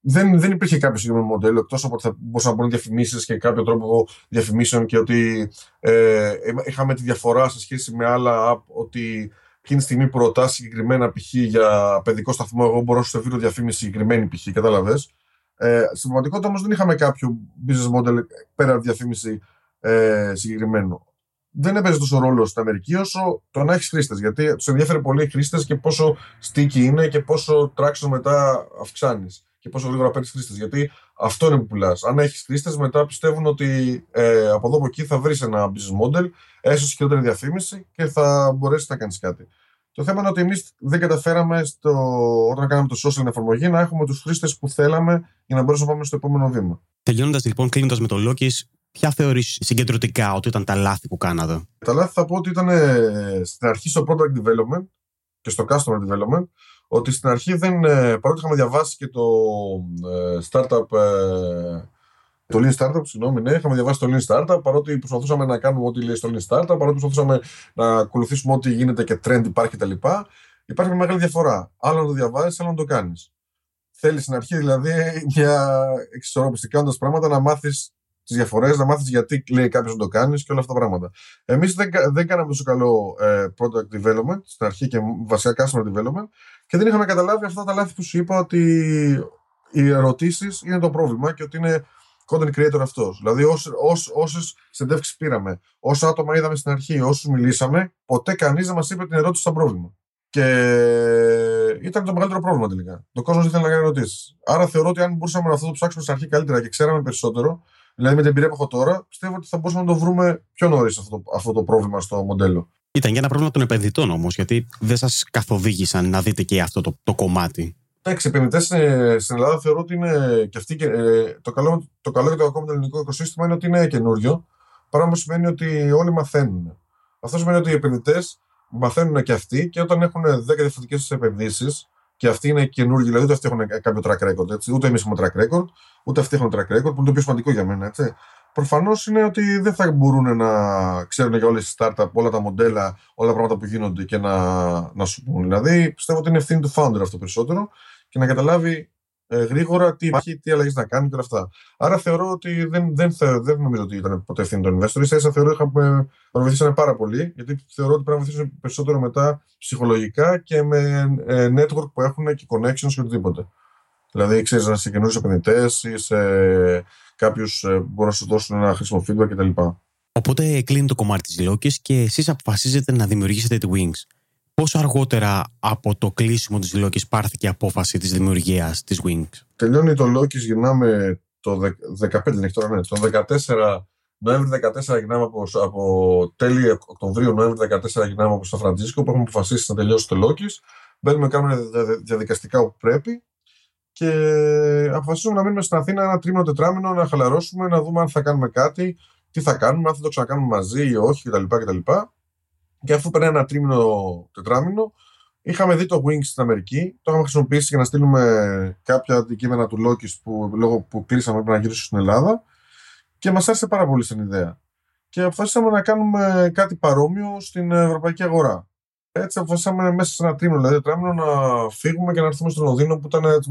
δεν, δεν υπήρχε κάποιο συγκεκριμένο μοντέλο εκτός από ότι θα μπορούσαν να μπουν διαφημίσεις και κάποιο τρόπο διαφημίσεων και ότι ε, είχαμε τη διαφορά σε σχέση με άλλα app ότι εκείνη τη στιγμή που ρωτάς συγκεκριμένα π.χ. για παιδικό σταθμό, εγώ μπορώ να σου βρω διαφήμιση συγκεκριμένη π.χ. Κατάλαβες. Ε, στην πραγματικότητα όμως δεν είχαμε κάποιο business model πέρα από διαφήμιση ε, συγκεκριμένο. Δεν έπαιζε τόσο ρόλο στην Αμερική όσο το να έχεις χρήστες. Γιατί τους ενδιαφέρει πολύ οι χρήστες και πόσο sticky είναι και πόσο traction μετά αυξάνεις και πόσο γρήγορα παίρνεις χρήστες. Γιατί αυτό είναι που πουλάς. Αν έχεις χρήστε, μετά πιστεύουν ότι ε, από εδώ από εκεί θα βρεις ένα business model, έστω χειρότερη διαφήμιση και θα μπορέσεις να κάνεις κάτι. Το θέμα είναι ότι εμείς δεν καταφέραμε στο, όταν κάναμε το social εφαρμογή να έχουμε τους χρήστες που θέλαμε για να μπορέσουμε να πάμε στο επόμενο βήμα.
Τελειώνοντας λοιπόν, κλείνοντας με το Loki, ποια θεωρείς συγκεντρωτικά ότι ήταν τα λάθη που κάνατε;
Τα λάθη θα πω ότι ήταν ε, στην αρχή στο product development και στο customer development ότι στην αρχή δεν, ε, παρότι είχαμε διαβάσει και το ε, startup ε, το Lean Startup, συγγνώμη, ναι, είχαμε διαβάσει το Lean Startup, παρότι προσπαθούσαμε να κάνουμε ό,τι λέει στο Lean Startup, παρότι προσπαθούσαμε να ακολουθήσουμε ό,τι γίνεται και trend υπάρχει κτλ. Υπάρχει μια μεγάλη διαφορά. Άλλο να το διαβάζει, άλλο να το κάνεις. Θέλεις στην αρχή δηλαδή μια εξισορρόπηση κάνοντα πράγματα να μάθεις τις διαφορές, να μάθεις γιατί λέει κάποιος να το κάνεις και όλα αυτά τα πράγματα. Εμείς δεν, δεν κάναμε τόσο καλό ε, product development στην αρχή και βασικά customer development και δεν είχαμε καταλάβει αυτά τα λάθη που σου είπα ότι οι ερωτήσεις είναι το πρόβλημα και ότι είναι content creator αυτός. Δηλαδή, όσες συνεντεύξεις πήραμε, όσα άτομα είδαμε στην αρχή, όσους μιλήσαμε, ποτέ κανείς δεν μας είπε την ερώτηση σαν πρόβλημα. Και ήταν το μεγαλύτερο πρόβλημα τελικά. Το κόσμος ήθελε να κάνει ερωτήσεις. Άρα θεωρώ ότι αν μπορούσαμε να αυτό το ψάξουμε στην αρχή καλύτερα και ξέραμε περισσότερο, δηλαδή με την εμπειρία που έχω τώρα, πιστεύω ότι θα μπορούσαμε να το βρούμε πιο νωρίς αυτό, αυτό το πρόβλημα στο μοντέλο.
Ήταν για ένα πρόβλημα των επενδυτών όμως, γιατί δεν σας καθοδήγησαν να δείτε και αυτό το, το κομμάτι.
Εντάξει, οι επενδυτές στην Ελλάδα θεωρώ ότι είναι και αυτοί. Ε, το, καλό, το καλό και το κακό με το ελληνικό οικοσύστημα είναι ότι είναι καινούριο. Πράγμα που σημαίνει ότι όλοι μαθαίνουν. Αυτό σημαίνει ότι οι επενδυτές μαθαίνουν και αυτοί και όταν έχουν 10 διαφορετικές επενδύσεις και αυτοί είναι καινούργοι, δηλαδή ούτε αυτοί έχουν κάποιο track record, έτσι, ούτε εμείς έχουμε track record, ούτε αυτοί έχουν track record, που είναι το πιο σημαντικό για μένα. Έτσι. Προφανώς είναι ότι δεν θα μπορούν να ξέρουν για όλες τις startup, όλα τα μοντέλα, όλα τα πράγματα που γίνονται και να, να σου πούν. Δηλαδή, πιστεύω ότι είναι ευθύνη του founder αυτό περισσότερο και να καταλάβει ε, γρήγορα τι υπάρχει, τι αλλαγές να κάνει και όλα αυτά. Άρα θεωρώ ότι δεν, δεν, θα, δεν νομίζω ότι ήταν ποτέ ευθύνη των investors. σα θεωρώ ότι με βοηθήσανε πάρα πολύ, γιατί θεωρώ ότι πρέπει να βοηθήσουν περισσότερο μετά ψυχολογικά και με ε, network που έχουν και connections και οτιδήποτε. Δηλαδή, ξέρεις να είσαι καινούριου επενδυτές ή σε κάποιου ε, που μπορούν να σου δώσουν ένα χρήσιμο feedback κτλ.
Οπότε κλείνει το κομμάτι της Λόκης και εσείς αποφασίζετε να δημιουργήσετε τη Wings. Πόσο αργότερα από το κλείσιμο της Λόκης πάρθηκε η απόφαση της δημιουργίας της Wings;
Τελειώνει το Λόκης, γυρνάμε το 15, δεν έχει τώρα, ναι, το 14. Νοέμβρη 14 γυρνάμε από, από τέλη Οκτωβρίου, Νοέμβρη 14 γυρνάμε από Σαν Φραντζίσκο που έχουμε αποφασίσει να τελειώσει το Λόκης. Μπαίνουμε, κάνουμε διαδικαστικά όπου πρέπει και αποφασίσουμε να μείνουμε στην Αθήνα ένα τρίμηνο τετράμινο, να χαλαρώσουμε, να δούμε αν θα κάνουμε κάτι, τι θα κάνουμε, αν θα το ξανακάνουμε μαζί ή όχι κτλ. κτλ. Και αφού περνάει ένα τρίμηνο τετράμινο, είχαμε δει το Wings στην Αμερική. Το είχαμε χρησιμοποιήσει για να στείλουμε κάποια αντικείμενα του Loki που λόγω που κλείσαμε πρέπει να γυρίσουμε στην Ελλάδα. Και μας άρεσε πάρα πολύ στην ιδέα. Και αποφασίσαμε να κάνουμε κάτι παρόμοιο στην ευρωπαϊκή αγορά. Έτσι αποφασίσαμε μέσα σε ένα τρίμηνο, δηλαδή τετράμινο, να φύγουμε και να έρθουμε στο Λονδίνο που, ήταν τις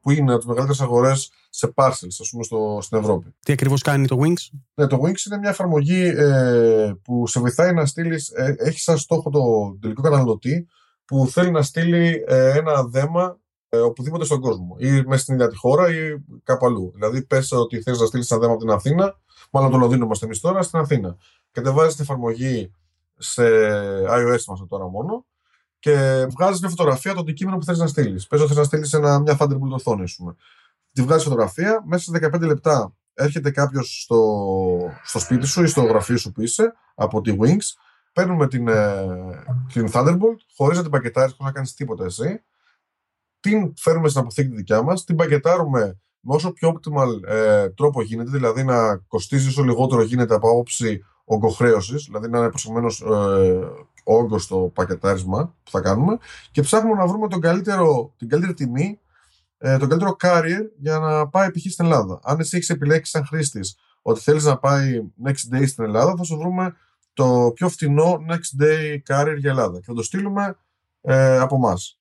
που είναι τις μεγαλύτερες αγορές σε parcels, ας πούμε, στο, στην Ευρώπη.
Τι ακριβώς κάνει το Wings?
Ναι, το Wings είναι μια εφαρμογή ε, που σε βοηθάει να στείλεις. Ε, έχει σαν στόχο το τελικό καταναλωτή που θέλει να στείλει ε, ένα δέμα ε, οπουδήποτε στον κόσμο. Ή μέσα στην ίδια τη χώρα ή κάπου αλλού. Δηλαδή, πες ότι θέλει να στείλεις ένα δέμα από την Αθήνα, μάλλον το Λονδίνο είμαστε εμείς τώρα, στην Αθήνα. Κατεβάζει την εφαρμογή σε iOS είμαστε τώρα μόνο και βγάζεις μια φωτογραφία το αντικείμενο που θέλει να στείλεις. Πες ότι θες να στείλεις μια Thunderbolt οθόνη, πούμε. Τη βγάζεις φωτογραφία, μέσα σε 15 λεπτά έρχεται κάποιος στο, στο σπίτι σου ή στο γραφείο σου που είσαι από τη Wings. Παίρνουμε την, ε, την Thunderbolt χωρίς να την πακετάρεις, χωρίς να κάνεις τίποτα εσύ. Την φέρνουμε στην αποθήκη τη δικιά μας, την πακετάρουμε με όσο πιο optimal ε, τρόπο γίνεται, δηλαδή να κοστίζει όσο λιγότερο γίνεται από άποψη ογκοχρέωσης, δηλαδή να είναι προσωπημένο ε, όγκος στο πακετάρισμα που θα κάνουμε και ψάχνουμε να βρούμε τον καλύτερο, την καλύτερη τιμή, ε, τον καλύτερο carrier για να πάει π.χ. στην Ελλάδα. Αν εσύ έχεις επιλέξει σαν χρήστης ότι θέλεις να πάει next day στην Ελλάδα, θα σου βρούμε το πιο φθηνό next day carrier για Ελλάδα και θα το στείλουμε ε, από εμάς.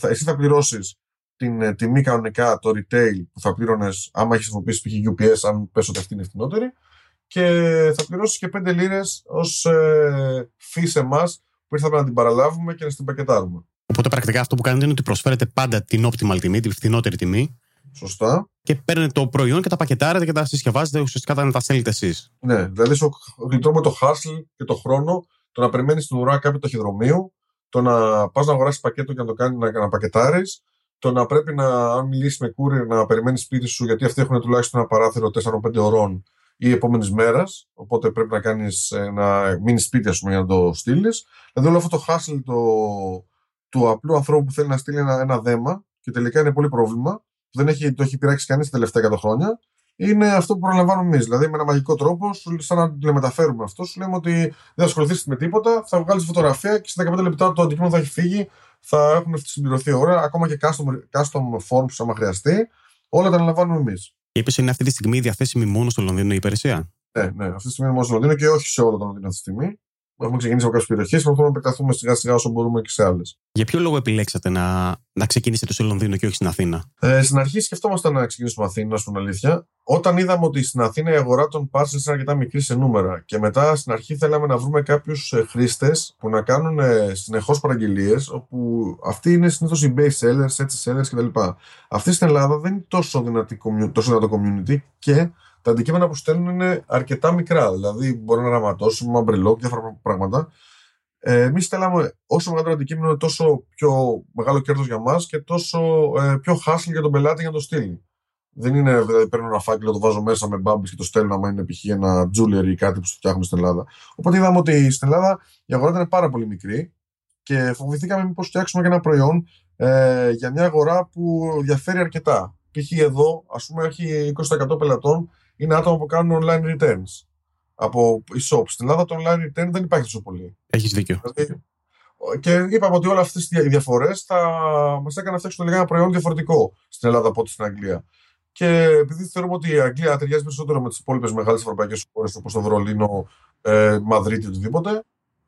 Εσύ θα πληρώσεις την ε, τιμή κανονικά, το retail που θα πλήρωνες άμα έχεις χρησιμοποιήσει π.χ. UPS, αν πέσω ότι αυτή είναι φθηνότερη, και θα πληρώσεις και 5 λίρες ως ε, φύ σε εμάς που ήρθαμε να την παραλάβουμε και να την πακετάρουμε.
Οπότε πρακτικά αυτό που κάνετε είναι ότι προσφέρετε πάντα την optimal τιμή, την φθηνότερη τιμή.
Σωστά.
Και παίρνετε το προϊόν και τα πακετάρετε και τα συσκευάζετε ουσιαστικά να τα στέλνετε εσείς.
Ναι, δηλαδή σου γλιτρώνουμε το hustle και το χρόνο, το να περιμένεις στην ουρά κάποιο ταχυδρομείου, το να πας να αγοράσεις πακέτο και να το κάνει να, να πακετάρεις, το να πρέπει να, αν μιλήσεις με courier, να περιμένεις σπίτι σου, γιατί αυτοί έχουν τουλάχιστον ένα παράθυρο 4-5 ωρών ή επόμενης μέρας. Οπότε πρέπει να κάνεις να μείνεις σπίτι, ας πούμε, για να το στείλεις. Δηλαδή, όλο αυτό το hustle το, του απλού ανθρώπου που θέλει να στείλει ένα, ένα δέμα και τελικά είναι πολύ πρόβλημα, που δεν έχει, το έχει πειράξει κανείς τα τελευταία 100 χρόνια, είναι αυτό που προλαμβάνουμε εμείς. Δηλαδή, με ένα μαγικό τρόπο, σαν να το μεταφέρουμε αυτό, σου λέμε ότι δεν θα ασχοληθείς με τίποτα, θα βγάλεις φωτογραφία και σε 15 λεπτά το αντικείμενο θα έχει φύγει, θα έχουν συμπληρωθεί ώρα, ακόμα και custom, custom forms, άμα χρειαστεί. Όλα τα αναλαμβάνουμε εμείς.
Και είπες είναι αυτή τη στιγμή διαθέσιμη μόνο στο Λονδίνο η υπηρεσία;
Ναι, ναι, αυτή τη στιγμή είναι μόνο στο Λονδίνο και όχι σε όλο το Λονδίνο αυτή τη στιγμή. Έχουμε ξεκινήσει από κάποιες περιοχές και προσπαθούμε να επεκταθούμε σιγά σιγά όσο μπορούμε και σε άλλες.
Για ποιο λόγο επιλέξατε να, να ξεκινήσετε στο Λονδίνο και όχι στην Αθήνα;
Ε, στην αρχή σκεφτόμασταν να ξεκινήσουμε Αθήνα, να πούμε αλήθεια. Όταν είδαμε ότι στην Αθήνα η αγορά των parcels είναι αρκετά μικρή σε νούμερα και μετά στην αρχή θέλαμε να βρούμε κάποιους χρήστες που να κάνουν ε, συνεχώς παραγγελίες, όπου αυτοί είναι συνήθως οι base sellers, έτσι sellers κτλ. Αυτή στην Ελλάδα δεν είναι τόσο, δυνατή, τόσο δυνατό community και τα αντικείμενα που στέλνουν είναι αρκετά μικρά. Δηλαδή, μπορεί να ραματώσουμε, αμπρελό και διάφορα πράγματα. Ε, Εμείς θέλαμε όσο μεγαλύτερο αντικείμενο, τόσο πιο μεγάλο κέρδος για μας και τόσο ε, πιο χάσιλ για τον πελάτη για να το στείλει. Δεν είναι, δηλαδή, παίρνω ένα φάκελο, το βάζω μέσα με μπάμπι και το στέλνω, άμα είναι π.χ. ένα jewelry ή κάτι που το φτιάχνουμε στην Ελλάδα. Οπότε είδαμε ότι στην Ελλάδα η αγορά ήταν πάρα πολύ μικρή και φοβηθήκαμε μήπως φτιάξουμε και ένα προϊόν ε, για μια αγορά που διαφέρει αρκετά. Π.χ. εδώ, ας πούμε, έχει 20% πελατών είναι άτομα που κάνουν online returns από e-shops. Στην Ελλάδα το online return δεν υπάρχει τόσο πολύ.
Έχεις δίκιο. Δηλαδή,
και είπαμε ότι όλε αυτές οι διαφορές θα μας έκαναν να φτιάξουμε ένα προϊόν διαφορετικό στην Ελλάδα από ό,τι στην Αγγλία. Και επειδή θεωρούμε ότι η Αγγλία ταιριάζει περισσότερο με τις υπόλοιπες μεγάλες ευρωπαϊκές χώρες όπως το Βερολίνο, ε, Μαδρίτη, οτιδήποτε,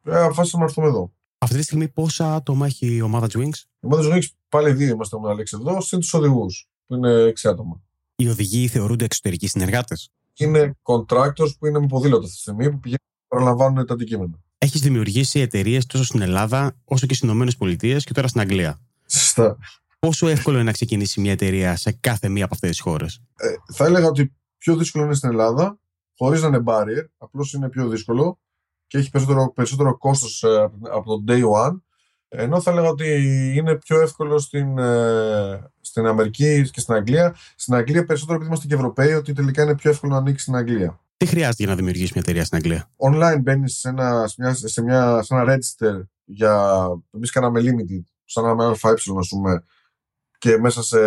ε, αποφάσισαμε να έρθουμε εδώ.
Αυτή τη στιγμή πόσα άτομα έχει η ομάδα Wings?
Η ομάδα Wings πάλι δύο είμαστε με Αλέξη εδώ, συν τους οδηγούς, που είναι έξι άτομα.
Οι οδηγοί θεωρούνται εξωτερικοί συνεργάτες;
Είναι contractors που είναι με ποδήλατο αυτή τη στιγμή που πηγαίνουν να παραλαμβάνουν τα αντικείμενα.
Έχεις δημιουργήσει εταιρείες τόσο στην Ελλάδα όσο και στις ΗΠΑ και τώρα στην Αγγλία;
Σωστά.
Πόσο εύκολο είναι να ξεκινήσει μια εταιρεία σε κάθε μία από αυτές τις χώρες;
Ε, θα έλεγα ότι πιο δύσκολο είναι στην Ελλάδα, χωρίς να είναι barrier, απλώς είναι πιο δύσκολο και έχει περισσότερο, περισσότερο κόστος ε, από το day one. Ενώ θα έλεγα ότι είναι πιο εύκολο στην, ε, στην Αμερική και στην Αγγλία. Στην Αγγλία περισσότερο επειδή είμαστε και Ευρωπαίοι, ότι τελικά είναι πιο εύκολο να ανοίξει στην Αγγλία.
Τι χρειάζεται για να δημιουργήσει μια εταιρεία στην Αγγλία;
Online μπαίνεις σε ένα, σε μια, σε μια, σε ένα register για. Εμείς κάναμε limited, σαν ένα ΑΕ, ας πούμε, και μέσα σε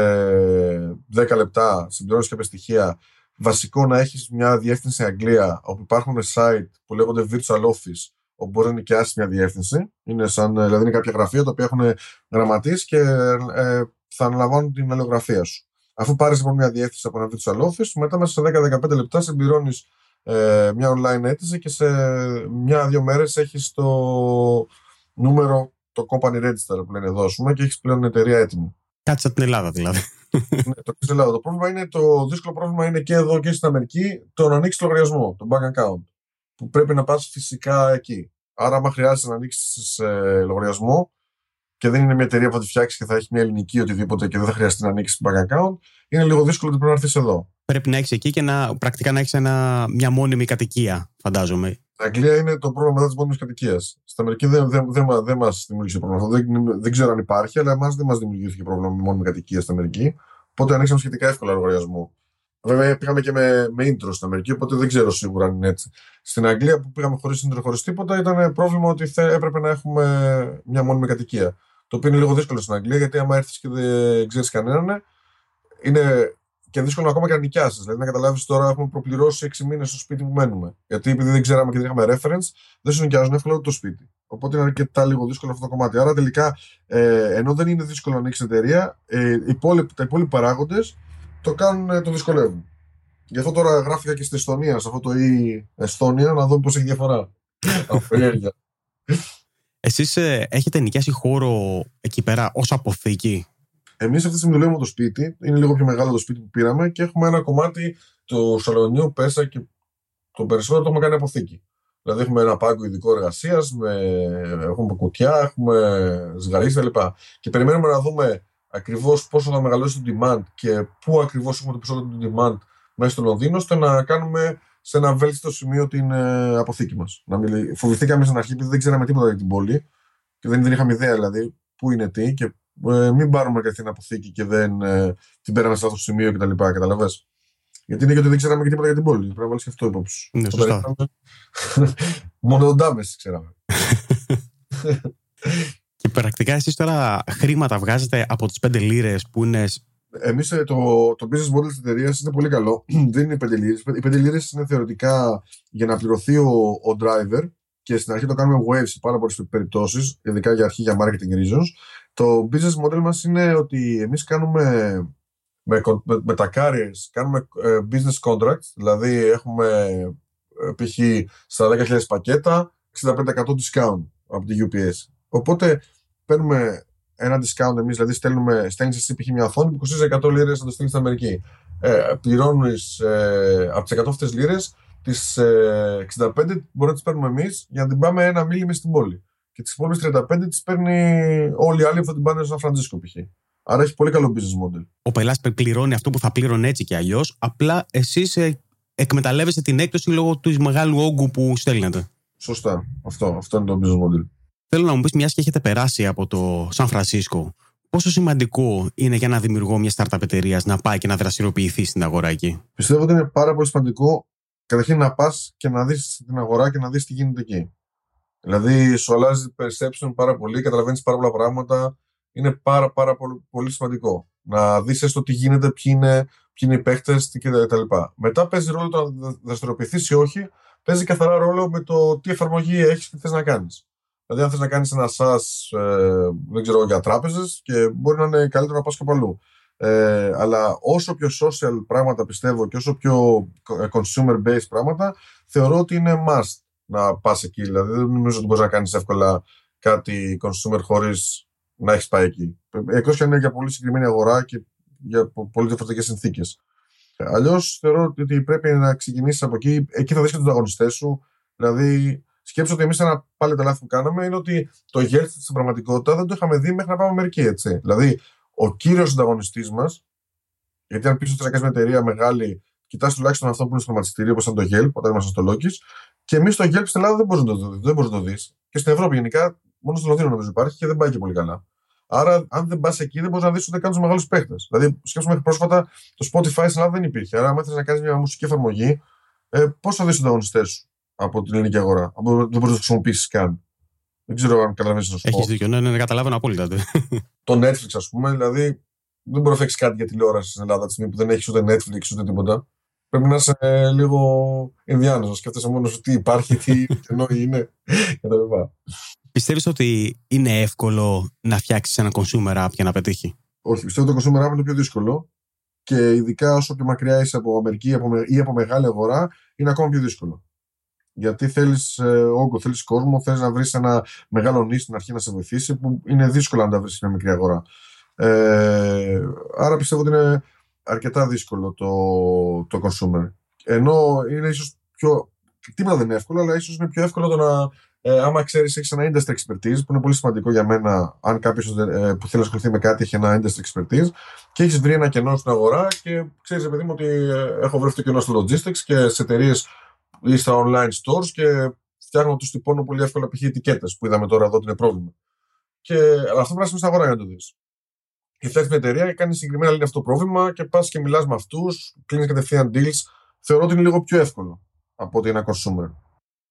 10 λεπτά συμπληρώνεις κάποια στοιχεία. Βασικό να έχεις μια διεύθυνση Αγγλία, όπου υπάρχουν site που λέγονται virtual office, όπου μπορεί να είναι και μια διεύθυνση. Είναι σαν, δηλαδή είναι κάποια γραφεία τα οποία έχουν γραμματείς και ε, θα αναλαμβάνουν την αλληλογραφία σου. Αφού πάρεις λοιπόν μια διεύθυνση από ένα virtual office, μετά μέσα σε 10-15 λεπτά συμπληρώνει ε, μια online αίτηση και σε μια-δύο μέρες έχεις το νούμερο, το company register που λένε εδώ, πούμε, και έχεις πλέον εταιρεία έτοιμη.
Κάτσε από την Ελλάδα δηλαδή.
ναι, το στην Ελλάδα. Το, πρόβλημα είναι, το δύσκολο πρόβλημα είναι και εδώ και στην Αμερική το να ανοίξεις λογαριασμό, το bank account. Που πρέπει να πας φυσικά εκεί. Άρα, άμα χρειάζεται να ανοίξεις ε, λογαριασμό, και δεν είναι μια εταιρεία που θα τη φτιάξεις και θα έχει μια ελληνική οτιδήποτε και δεν θα χρειαστεί να ανοίξεις bank account, είναι λίγο δύσκολο ότι πρέπει να έρθεις εδώ.
Πρέπει να έχεις εκεί και να, πρακτικά να έχεις μια μόνιμη κατοικία, φαντάζομαι.
Στην Αγγλία είναι το πρόβλημα μετά της μόνιμης κατοικίας. Στην Αμερική δεν, δεν, δεν, δεν μας δημιουργήσε πρόβλημα αυτό. Δεν, δεν ξέρω αν υπάρχει, αλλά εμάς δεν μας δημιουργήθηκε πρόβλημα με μόνιμη κατοικία στην Αμερική. Οπότε ανοίξαμε σχετικά εύκολα λογαριασμό. Βέβαια πήγαμε και με, με intro στην Αμερική, οπότε δεν ξέρω σίγουρα αν είναι έτσι. Στην Αγγλία που πήγαμε χωρίς intro, χωρίς τίποτα, ήταν πρόβλημα ότι θε, έπρεπε να έχουμε μια μόνιμη κατοικία. Το οποίο είναι λίγο δύσκολο στην Αγγλία, γιατί άμα έρθεις και δεν ξέρεις κανέναν, είναι και δύσκολο ακόμα και να νοικιάσεις. Δηλαδή, να καταλάβεις τώρα, έχουμε προπληρώσει 6 μήνες στο σπίτι που μένουμε. Γιατί επειδή δεν ξέραμε και δεν είχαμε reference, δεν σου νοικιάζουν εύκολα ούτε το σπίτι. Οπότε είναι αρκετά λίγο δύσκολο αυτό το κομμάτι. Άρα τελικά, ε, ενώ δεν είναι δύσκολο να ανοίξεις εταιρεία, ε, οι υπόλοιποι, τα υπόλοιποι παράγοντες το κάνουν, ε, το δυσκολεύουν. Γι' αυτό τώρα γράφηκα και στη Εστονία, σε αυτό το e Εστόνια, να δω πώς έχει διαφορά.
Εσείς ε, έχετε νοικιάσει χώρο εκεί πέρα ως αποθήκη;
Εμείς αυτή τη στιγμή δουλεύουμε το σπίτι. Είναι λίγο πιο μεγάλο το σπίτι που πήραμε και έχουμε ένα κομμάτι του σαλονιού πέσα και το περισσότερο το έχουμε κάνει αποθήκη. Δηλαδή έχουμε ένα πάγκο ειδικό εργασίας, έχουμε κουτιά, έχουμε ζυγαρίσει κλπ. Και περιμένουμε να δούμε ακριβώς πόσο θα μεγαλώσει το demand και πού ακριβώς έχουμε το περισσότερο του demand μέσα στο Λονδίνο, ώστε να κάνουμε σε ένα βέλτιστο σημείο την ε, αποθήκη μας. Φοβηθήκαμε στην αρχή επειδή δεν ξέραμε τίποτα για την πόλη και δεν, δεν είχαμε ιδέα δηλαδή πού είναι τι και ε, μην πάρουμε την αποθήκη και δεν ε, την πέραμε σε αυτό το σημείο κτλ. Καταλαβέ. Γιατί είναι και ότι δεν ξέραμε και τίποτα για την πόλη. Πρέπει να βάλεις και αυτό υπόψη.
Ναι, σωστά.
Μόνο τον Ντάμες ξέραμε.
και πρακτικά εσείς τώρα χρήματα βγάζετε από τις 5 λίρες που είναι
Εμείς ε, το, το business model της εταιρείας είναι πολύ καλό. Δεν είναι 5 λίρες. Οι 5 λίρες είναι θεωρητικά για να πληρωθεί ο, ο driver και στην αρχή το κάνουμε wave σε πάρα πολλές περιπτώσεις, ειδικά για αρχή για marketing reasons. Το business model μας είναι ότι εμείς κάνουμε με, με, με, τα carriers, κάνουμε uh, business contracts, δηλαδή έχουμε uh, π.χ. στα 10.000 πακέτα, 65% discount από τη UPS. Οπότε παίρνουμε ένα discount εμείς, δηλαδή στέλνουμε, στέλνεις εσύ π.χ. μια οθόνη που κοστίζει 100 λίρες να το στείλεις στην Αμερική. Ε, Πληρώνεις ε, από τις 100 αυτές λίρες, τις ε, 65 μπορεί να τις παίρνουμε εμείς για να την πάμε ένα μίλι μέσα στην πόλη. Και τις υπόλοιπε 35 τις παίρνει όλοι οι άλλοι που θα την πάνε στο Σαν Φραντζίσκο π.χ. Άρα έχει πολύ καλό business model.
Ο πελάτη πληρώνει αυτό που θα πλήρωνε έτσι και αλλιώς. Απλά εσείς ε, εκμεταλλεύεστε την έκπτωση λόγω του μεγάλου όγκου που στέλνετε.
Σωστά. Αυτό, αυτό είναι το business model.
Θέλω να μου πεις, μιας και έχετε περάσει από το Σαν Φρανσίσκο, πόσο σημαντικό είναι για να δημιουργώ μια startup εταιρεία να πάει και να δραστηριοποιηθεί στην αγορά εκεί;
Πιστεύω ότι είναι πάρα πολύ σημαντικό καταρχήν να πας και να δεις την αγορά και να δεις τι γίνεται εκεί. Δηλαδή, σου αλλάζει perception πάρα πολύ, καταλαβαίνεις πάρα πολλά πράγματα. Είναι πάρα, πάρα πολύ, πολύ σημαντικό. Να δεις έστω τι γίνεται, ποιοι είναι, ποιοι είναι οι παίχτε κτλ. Μετά παίζει ρόλο το να δραστηριοποιηθείς ή όχι, παίζει καθαρά ρόλο με το τι εφαρμογή έχεις και θες να κάνεις. Δηλαδή, αν θες να κάνεις ένα SaaS, ε, δεν ξέρω, για τράπεζες και μπορεί να είναι καλύτερο να πας και αλλού. Ε, αλλά όσο πιο social πράγματα πιστεύω και όσο πιο ε, consumer based πράγματα, θεωρώ ότι είναι must να πας εκεί. Δηλαδή, δεν νομίζω ότι μπορείς να κάνεις εύκολα κάτι consumer χωρίς να έχεις πάει εκεί. Εκτός και αν είναι για πολύ συγκεκριμένη αγορά και για πολύ διαφορετικές συνθήκες. Αλλιώς θεωρώ ότι πρέπει να ξεκινήσεις από εκεί. Εκεί θα δει και του ανταγωνιστές σου. Δηλαδή, σκέψω ότι εμείς ένα πάλι τα λάθη που κάναμε είναι ότι το Yelp στην πραγματικότητα δεν το είχαμε δει μέχρι να πάμε Αμερική. Έτσι. Δηλαδή, ο κύριος ανταγωνιστή μας, γιατί αν πεις ότι θα κάνει μια εταιρεία μεγάλη, κοιτάς τουλάχιστον αυτό που είναι στο χρηματιστήριο, όπως ήταν το Yelp, όταν ήμασταν στο Loki, και εμείς το Yelp στην Ελλάδα δεν μπορείς να το δει. Δεν μπορείς να το δεις. Και στην Ευρώπη γενικά, μόνο στο Λονδίνο νομίζω υπάρχει και δεν πάει και πολύ καλά. Άρα, αν δεν πας εκεί, δεν μπορείς να δεις ούτε καν τους μεγάλους παίχτες. Δηλαδή, σκέφτομαι μέχρι πρόσφατα το Spotify στην Ελλάδα δεν υπήρχε. Άρα, αν ήθελε να κάνεις μια μουσική εφαρμογή, ε, πώς θα δεις τους ανταγωνιστέ σου; Από την ελληνική αγορά. δεν μπορεί να το χρησιμοποιήσεις καν. Δεν ξέρω αν καταλαβαίνεις
να σου Έχεις δίκιο, ναι, ναι, ναι, καταλαβαίνω απόλυτα.
το Netflix, ας πούμε, δηλαδή δεν μπορεί να φέξεις κάτι για τηλεόραση στην Ελλάδα τη στιγμή που δεν έχεις ούτε Netflix ούτε τίποτα. Πρέπει να είσαι ε, λίγο Ινδιάνος, να σκέφτεσαι μόνος τι υπάρχει, τι νόη είναι κτλ.
Πιστεύεις ότι είναι εύκολο να φτιάξεις ένα consumer app για να πετύχει;
Όχι, πιστεύω ότι το consumer app είναι πιο δύσκολο και ειδικά όσο πιο μακριά είσαι από Αμερική ή από μεγάλη αγορά, είναι ακόμα πιο δύσκολο. Γιατί θέλεις ε, όγκο, θέλεις κόσμο, θέλει να βρεις ένα μεγάλο νη στην αρχή να σε βοηθήσει, που είναι δύσκολο να τα βρεις σε μια μικρή αγορά. Ε, άρα πιστεύω ότι είναι αρκετά δύσκολο το, το consumer. Ενώ είναι ίσως πιο. Τίποτα δεν είναι εύκολο, αλλά ίσως είναι πιο εύκολο το να. Ε, άμα ξέρεις, έχεις ένα industry expertise, που είναι πολύ σημαντικό για μένα, αν κάποιος ε, που θέλει να ασχοληθεί με κάτι έχει ένα industry expertise, και έχεις βρει ένα κενό στην αγορά και ξέρεις, παιδί μου, ότι ε, έχω βρει αυτό το κενό στο logistics και σε εταιρείες ή στα online stores και φτιάχνω τους τυπώνω πολύ εύκολα π.χ. ετικέτες που είδαμε τώρα εδώ ότι είναι πρόβλημα. Και, αλλά αυτό πρέπει να στην αγορά για να το δεις. Και φτιάχνεις μια εταιρεία και κάνεις συγκεκριμένα λύνει αυτό το πρόβλημα και πας και μιλάς με αυτούς, κλείνεις κατευθείαν deals. Θεωρώ ότι είναι λίγο πιο εύκολο από ότι ένα consumer.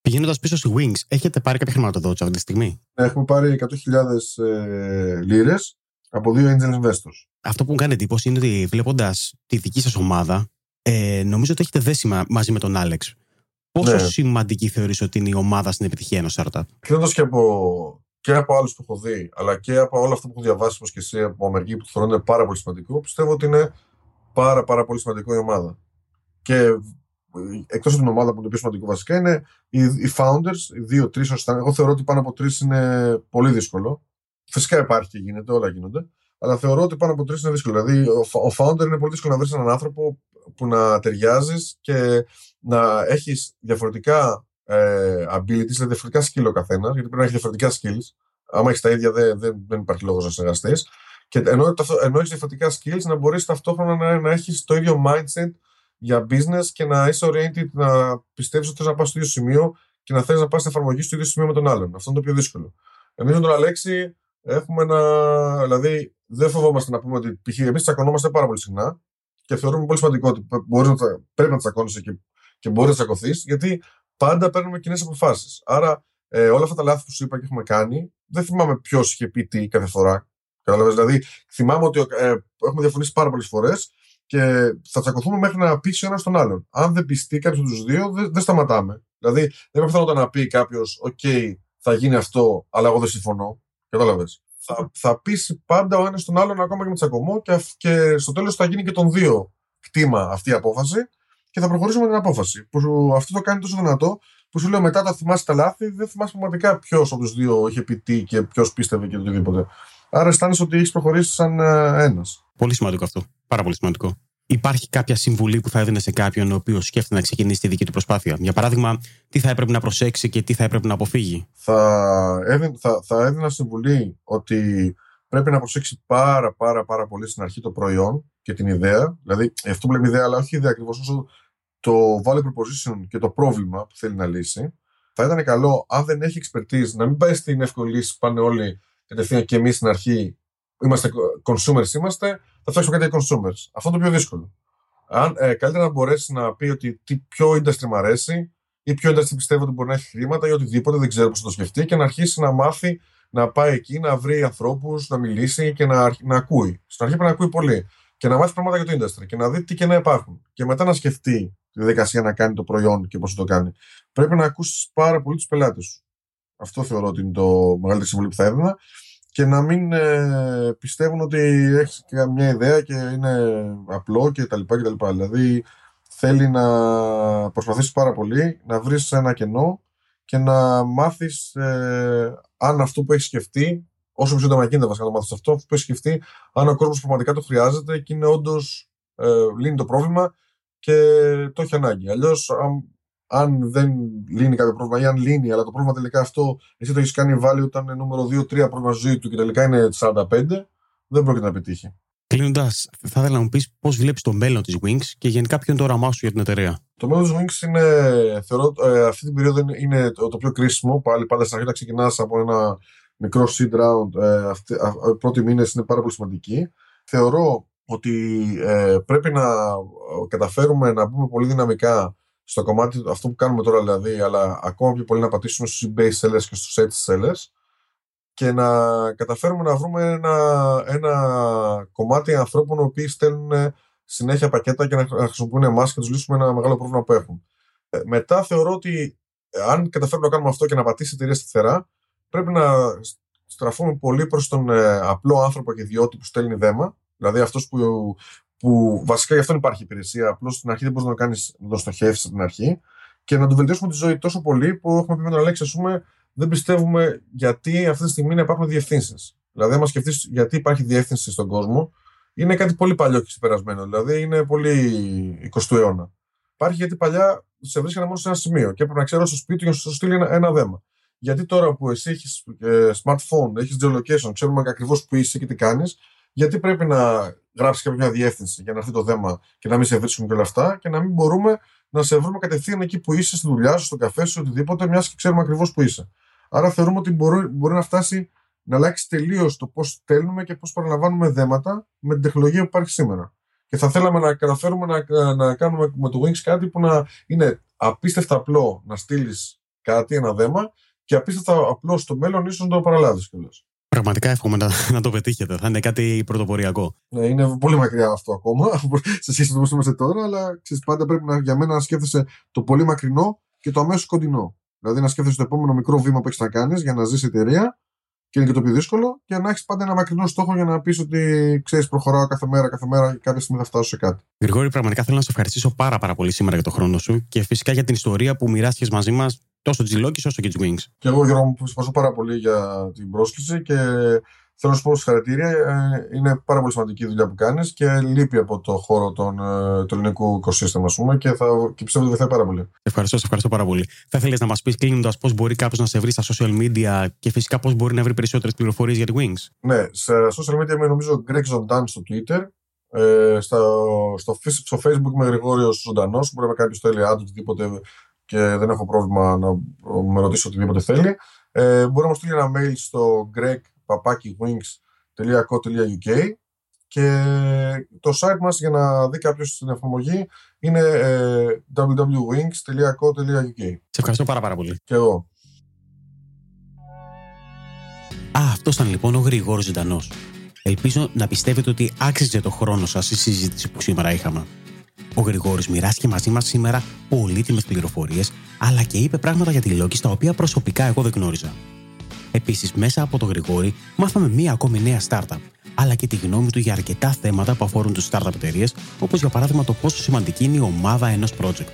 Πηγαίνοντας πίσω στη Wings, έχετε πάρει κάποια χρηματοδότηση αυτή τη στιγμή;
Έχουμε πάρει 100.000 ε, λίρες από δύο angel investors.
Αυτό που μου κάνει εντύπωση είναι ότι βλέποντας τη δική σας ομάδα, ε, νομίζω ότι έχετε δέσει μαζί με τον Άλεξ. Πόσο ναι. σημαντική θεωρείς ότι είναι η ομάδα στην επιτυχία ενός startup.
Κρίνοντα και από, και από άλλους που έχω δει, αλλά και από όλα αυτά που έχω διαβάσει όπως και εσύ από μερικοί που θεωρούν είναι πάρα πολύ σημαντικό, πιστεύω ότι είναι πάρα, πάρα πολύ σημαντικό η ομάδα. Και εκτός από την ομάδα που είναι το πιο σημαντικό βασικά είναι οι, οι founders, οι δύο-τρει όσο Εγώ θεωρώ ότι πάνω από τρεις είναι πολύ δύσκολο. Φυσικά υπάρχει και γίνεται, όλα γίνονται. Αλλά θεωρώ ότι πάνω από τρεις είναι δύσκολο. Δηλαδή, ο, ο founder είναι πολύ δύσκολο να βρεις έναν άνθρωπο που να ταιριάζεις και να έχεις διαφορετικά ε, abilities, δηλαδή διαφορετικά skill ο καθένας, γιατί πρέπει να έχεις διαφορετικά skills. Άμα έχεις τα ίδια, δεν, δεν, δεν υπάρχει λόγος να συνεργαστείς. Και ενώ, ενώ έχεις διαφορετικά skills, να μπορείς ταυτόχρονα να, να έχεις το ίδιο mindset για business και να είσαι oriented, να πιστεύεις ότι θες να πας στο ίδιο σημείο και να θες να πας στην εφαρμογή στο ίδιο σημείο με τον άλλον. Αυτό είναι το πιο δύσκολο. Εμείς με τον Αλέξη έχουμε ένα. Δηλαδή, δεν φοβόμαστε να πούμε ότι π.χ. εμείς τσακωνόμαστε πάρα πολύ συχνά και θεωρούμε πολύ σημαντικό ότι να, πρέπει να τσακώνεσαι και, και μπορείς να τσακωθεί, γιατί πάντα παίρνουμε κοινές αποφάσεις. Άρα, ε, όλα αυτά τα λάθη που σου είπα και έχουμε κάνει, δεν θυμάμαι ποιος είχε πει τι κάθε φορά. Κατάλαβες; Δηλαδή, θυμάμαι ότι ε, έχουμε διαφωνήσει πάρα πολλές φορές και θα τσακωθούμε μέχρι να πείσει ο ένας τον άλλον. Αν δεν πιστεί κάποιος από τους δύο, δεν, δεν σταματάμε. Δηλαδή, δεν είναι πιθανό να πει κάποιος, OK, θα γίνει αυτό, αλλά εγώ δεν συμφωνώ. Κατάλαβες; Θα, θα πείσει πάντα ο ένας τον άλλον ακόμα και με τσακωμό και, και στο τέλος θα γίνει και των δύο κτήμα αυτή η απόφαση και θα προχωρήσουμε την απόφαση. Που αυτό το κάνει τόσο δυνατό που σου λέω μετά, τα θυμάσαι τα λάθη, δεν θυμάσαι πραγματικά ποιος από τους δύο είχε πει τι και ποιος πίστευε και οτιδήποτε. Άρα αισθάνεσαι ότι έχεις προχωρήσει σαν ε, ένας.
Πολύ σημαντικό αυτό. Πάρα πολύ σημαντικό. Υπάρχει κάποια συμβουλή που θα έδινε σε κάποιον ο οποίος σκέφτεται να ξεκινήσει τη δική του προσπάθεια; Για παράδειγμα, τι θα έπρεπε να προσέξει και τι θα έπρεπε να αποφύγει;
Θα, έδιν, θα, θα έδινα συμβουλή ότι πρέπει να προσέξει πάρα πάρα πάρα πολύ στην αρχή το προϊόν και την ιδέα. Δηλαδή, αυτό που λέμε ιδέα, αλλά όχι ιδέα ακριβώς όσο το value proposition και το πρόβλημα που θέλει να λύσει. Θα ήταν καλό, αν δεν έχει expertise, να μην πάει στην εύκολη λύση, πάνε όλοι κατευθείαν και εμείς στην αρχή. Είμαστε consumers, είμαστε, θα φτιάξουμε κάτι για consumers. Αυτό είναι το πιο δύσκολο. Αν, ε, καλύτερα να μπορέσει να πει ότι τι, ποιο industry μου αρέσει ή ποιο industry πιστεύω ότι μπορεί να έχει χρήματα ή οτιδήποτε, δεν ξέρω πώς θα το σκεφτεί και να αρχίσει να μάθει να πάει εκεί, να βρει ανθρώπους, να μιλήσει και να, να ακούει. Στην αρχή πρέπει να ακούει πολύ. Και να μάθει πράγματα για το industry και να δει τι κενά υπάρχουν. Και μετά να σκεφτεί τη διαδικασία να κάνει το προϊόν και πώς θα το κάνει. Πρέπει να ακούσεις πάρα πολύ τους πελάτες σου. Αυτό θεωρώ ότι είναι το μεγαλύτερο συμβουλή που θα έδινα. Και να μην ε, πιστεύουν ότι έχει μια ιδέα και είναι απλό κτλ. Δηλαδή θέλει να προσπαθήσεις πάρα πολύ, να βρεις ένα κενό και να μάθεις ε, αν αυτό που έχεις σκεφτεί, όσο πιο σύντομα γίνεται βασικά να μάθεις αυτό, που έχεις σκεφτεί, αν ο κόσμος πραγματικά το χρειάζεται και είναι όντως ε, λύνει το πρόβλημα και το έχει ανάγκη. Αλλιώς, αν, αν δεν λύνει κάποιο πρόβλημα ή αν λύνει, αλλά το πρόβλημα τελικά αυτό εσύ το έχεις κάνει value όταν είναι νούμερο 2-3 πρόβλημα ζωή του και τελικά είναι 45, δεν πρόκειται να πετύχει.
Κλείνοντας, θα ήθελα να μου πεις πώς βλέπεις το μέλλον της Wings και γενικά ποιο είναι το όραμά σου για την εταιρεία.
Το μέλλον της Wings είναι, θεωρώ, ε, αυτή την περίοδο είναι το, το πιο κρίσιμο. Πάλι πάντα στην αρχή να ξεκινάς από ένα μικρό seed round. Ε, αυτοί, οι πρώτοι μήνες είναι πάρα πολύ σημαντικοί. Θεωρώ ότι ε, πρέπει να καταφέρουμε να μπούμε πολύ δυναμικά στο κομμάτι αυτό που κάνουμε τώρα δηλαδή, αλλά ακόμα πιο πολύ να πατήσουμε στους eBay sellers και στους edge sellers και να καταφέρουμε να βρούμε ένα, ένα κομμάτι ανθρώπων οι οποίοι στέλνουν συνέχεια πακέτα και να χρησιμοποιούν εμάς και τους λύσουμε ένα μεγάλο πρόβλημα που έχουν. Ε, μετά θεωρώ ότι αν καταφέρουμε να κάνουμε αυτό και να πατήσει η εταιρεία σταθερά, πρέπει να στραφούμε πολύ προς τον ε, απλό άνθρωπο και ιδιώτη που στέλνει δέμα Δηλαδή αυτός που, που βασικά γι' αυτόν υπάρχει υπηρεσία. Απλώς στην αρχή δεν μπορείς να, κάνεις, να το στοχεύσεις από την αρχή και να του βελτιώσουμε τη ζωή τόσο πολύ που έχουμε πει με τον Αλέξη, ας πούμε, δεν πιστεύουμε γιατί αυτή τη στιγμή να υπάρχουν διευθύνσεις. Δηλαδή, άμα σκεφτείς γιατί υπάρχει διεύθυνση στον κόσμο, είναι κάτι πολύ παλιό και ξεπερασμένο. Δηλαδή, είναι πολύ 20ου αιώνα. Υπάρχει γιατί παλιά σε βρίσκανε μόνο σε ένα σημείο και έπρεπε να ξέρω στο σπίτι για να σου στείλει ένα, ένα δέμα. Γιατί τώρα που εσύ έχεις ε, smartphone, έχεις geolocation, ξέρουμε ακριβώς που είσαι και τι κάνεις, γιατί πρέπει να γράψει κάποια διεύθυνση για να έρθει το δέμα και να μην σε βρίσκουν και όλα αυτά και να μην μπορούμε να σε βρούμε κατευθείαν εκεί που είσαι, στη δουλειά σου, στο καφέ σου, οτιδήποτε, μιας και ξέρουμε ακριβώς που είσαι. Άρα θεωρούμε ότι μπορεί, μπορεί να φτάσει να αλλάξει τελείως το πώς στέλνουμε και πώς παραλαμβάνουμε δέματα με την τεχνολογία που υπάρχει σήμερα. Και θα θέλαμε να καταφέρουμε να, να κάνουμε με το Wings κάτι που να είναι απίστευτα απλό να στείλεις κάτι, ένα δέμα, και απίστευτα απλό στο μέλλον ίσως να το παραλάβεις κιόλας.
Πραγματικά εύχομαι να, να το πετύχετε. Θα είναι κάτι πρωτοποριακό.
Ναι, είναι πολύ μακριά αυτό ακόμα σε σχέση με το πώς είμαστε τώρα, αλλά ξέρεις, πάντα πρέπει να, για μένα να σκέφτεσαι το πολύ μακρινό και το αμέσως κοντινό. Δηλαδή να σκέφτεσαι το επόμενο μικρό βήμα που έχεις να κάνεις για να ζήσει εταιρεία και είναι και το πιο δύσκολο και να έχεις πάντα ένα μακρινό στόχο για να πεις ότι ξέρεις, προχωράω κάθε μέρα, κάθε μέρα και κάποια στιγμή θα φτάσω σε κάτι.
Γρηγόρη, πραγματικά θέλω να σε ευχαριστήσω πάρα, πάρα πολύ σήμερα για το χρόνο σου και φυσικά για την ιστορία που μοιράστηκες μαζί μας τόσο Τζιλόκης όσο και Wings.
Και εγώ, Γιώργο, μου ευχαριστώ πάρα πολύ για την πρόσκληση και θέλω να σου πω συγχαρητήρια. Ε, είναι πάρα πολύ σημαντική η δουλειά που κάνεις και λείπει από το χώρο των, ε, του ελληνικού οικοσύστημα, ας πούμε, και, θα, και πιστεύω ότι βοηθάει πάρα πολύ.
Ευχαριστώ, σε ευχαριστώ πάρα πολύ. Θα ήθελε να μας πεις κλείνοντας πώς μπορεί κάποιος να σε βρει στα social media και φυσικά πώς μπορεί να βρει περισσότερες πληροφορίες για τη Wings;
Ναι, στα social media είμαι νομίζω Greg Zondan στο Twitter. Ε, στο, στο, στο, Facebook είμαι Γρηγόριος Ζωντανός. Μπορεί να κάποιος θέλει άντρε οτιδήποτε και δεν έχω πρόβλημα να με ρωτήσω οτιδήποτε θέλει. Ε, μπορεί να μου στείλει ένα mail στο greg.wings.co.uk και το site μας για να δει κάποιος την εφαρμογή είναι ε, www.wings.co.uk Σε
ευχαριστώ πάρα πάρα πολύ.
Και εγώ.
Α, αυτός ήταν λοιπόν ο Γρηγόρης Ζητανός. Ελπίζω να πιστεύετε ότι άξιζε το χρόνο σας η συζήτηση που σήμερα είχαμε. Ο Γρηγόρης μοιράστηκε μαζί μας σήμερα πολύτιμες πληροφορίες, αλλά και είπε πράγματα για τη Λόγκη τα οποία προσωπικά εγώ δεν γνώριζα. Επίσης, μέσα από τον Γρηγόρη, μάθαμε μία ακόμη νέα startup, αλλά και τη γνώμη του για αρκετά θέματα που αφορούν τους startup εταιρείες, όπως για παράδειγμα το πόσο σημαντική είναι η ομάδα ενός project.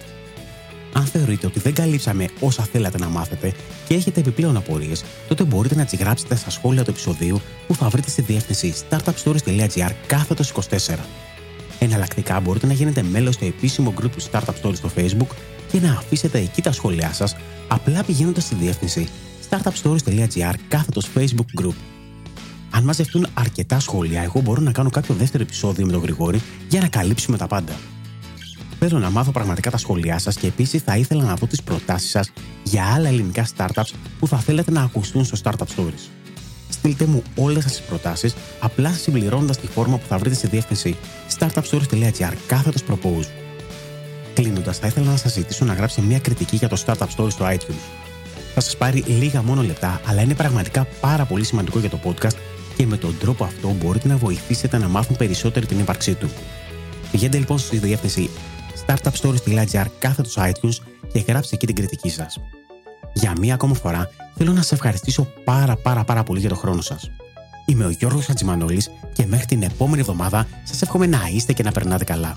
Αν θεωρείτε ότι δεν καλύψαμε όσα θέλατε να μάθετε και έχετε επιπλέον απορίες, τότε μπορείτε να τις γράψετε στα σχόλια του επεισοδίου που θα βρείτε στη διεύθυνση startupstories.gr κάθετος 24. Εναλλακτικά μπορείτε να γίνετε μέλος στο επίσημο group του Startup Stories στο Facebook και να αφήσετε εκεί τα σχόλιά σας απλά πηγαίνοντας στη διεύθυνση startupstories.gr κάθετος Facebook group. Αν μαζευτούν αρκετά σχόλια, εγώ μπορώ να κάνω κάποιο δεύτερο επεισόδιο με τον Γρηγόρη για να καλύψουμε τα πάντα. Θέλω να μάθω πραγματικά τα σχόλιά σας και επίσης θα ήθελα να δω τις προτάσεις σας για άλλα ελληνικά startups που θα θέλετε να ακουστούν στο Startup Stories. Στείλτε μου όλες σας τις προτάσεις απλά συμπληρώνοντα τη φόρμα που θα βρείτε στη διεύθυνση startupstories.gr κάθετος propose. Κλείνοντας, θα ήθελα να σας ζητήσω να γράψετε μια κριτική για το Startup Stories στο iTunes. Θα σας πάρει λίγα μόνο λεπτά, αλλά είναι πραγματικά πάρα πολύ σημαντικό για το podcast και με τον τρόπο αυτό μπορείτε να βοηθήσετε να μάθουν περισσότεροι την ύπαρξή του. Πηγαίνετε λοιπόν στη διεύθυνση startupstories.gr κάθετος iTunes και γράψτε εκεί την κριτική σας. Για μία ακόμα φορά θέλω να σα ευχαριστήσω πάρα πάρα πάρα πολύ για τον χρόνο σας. Είμαι ο Γιώργος Χατζημανόλης και μέχρι την επόμενη εβδομάδα σας εύχομαι να είστε και να περνάτε καλά.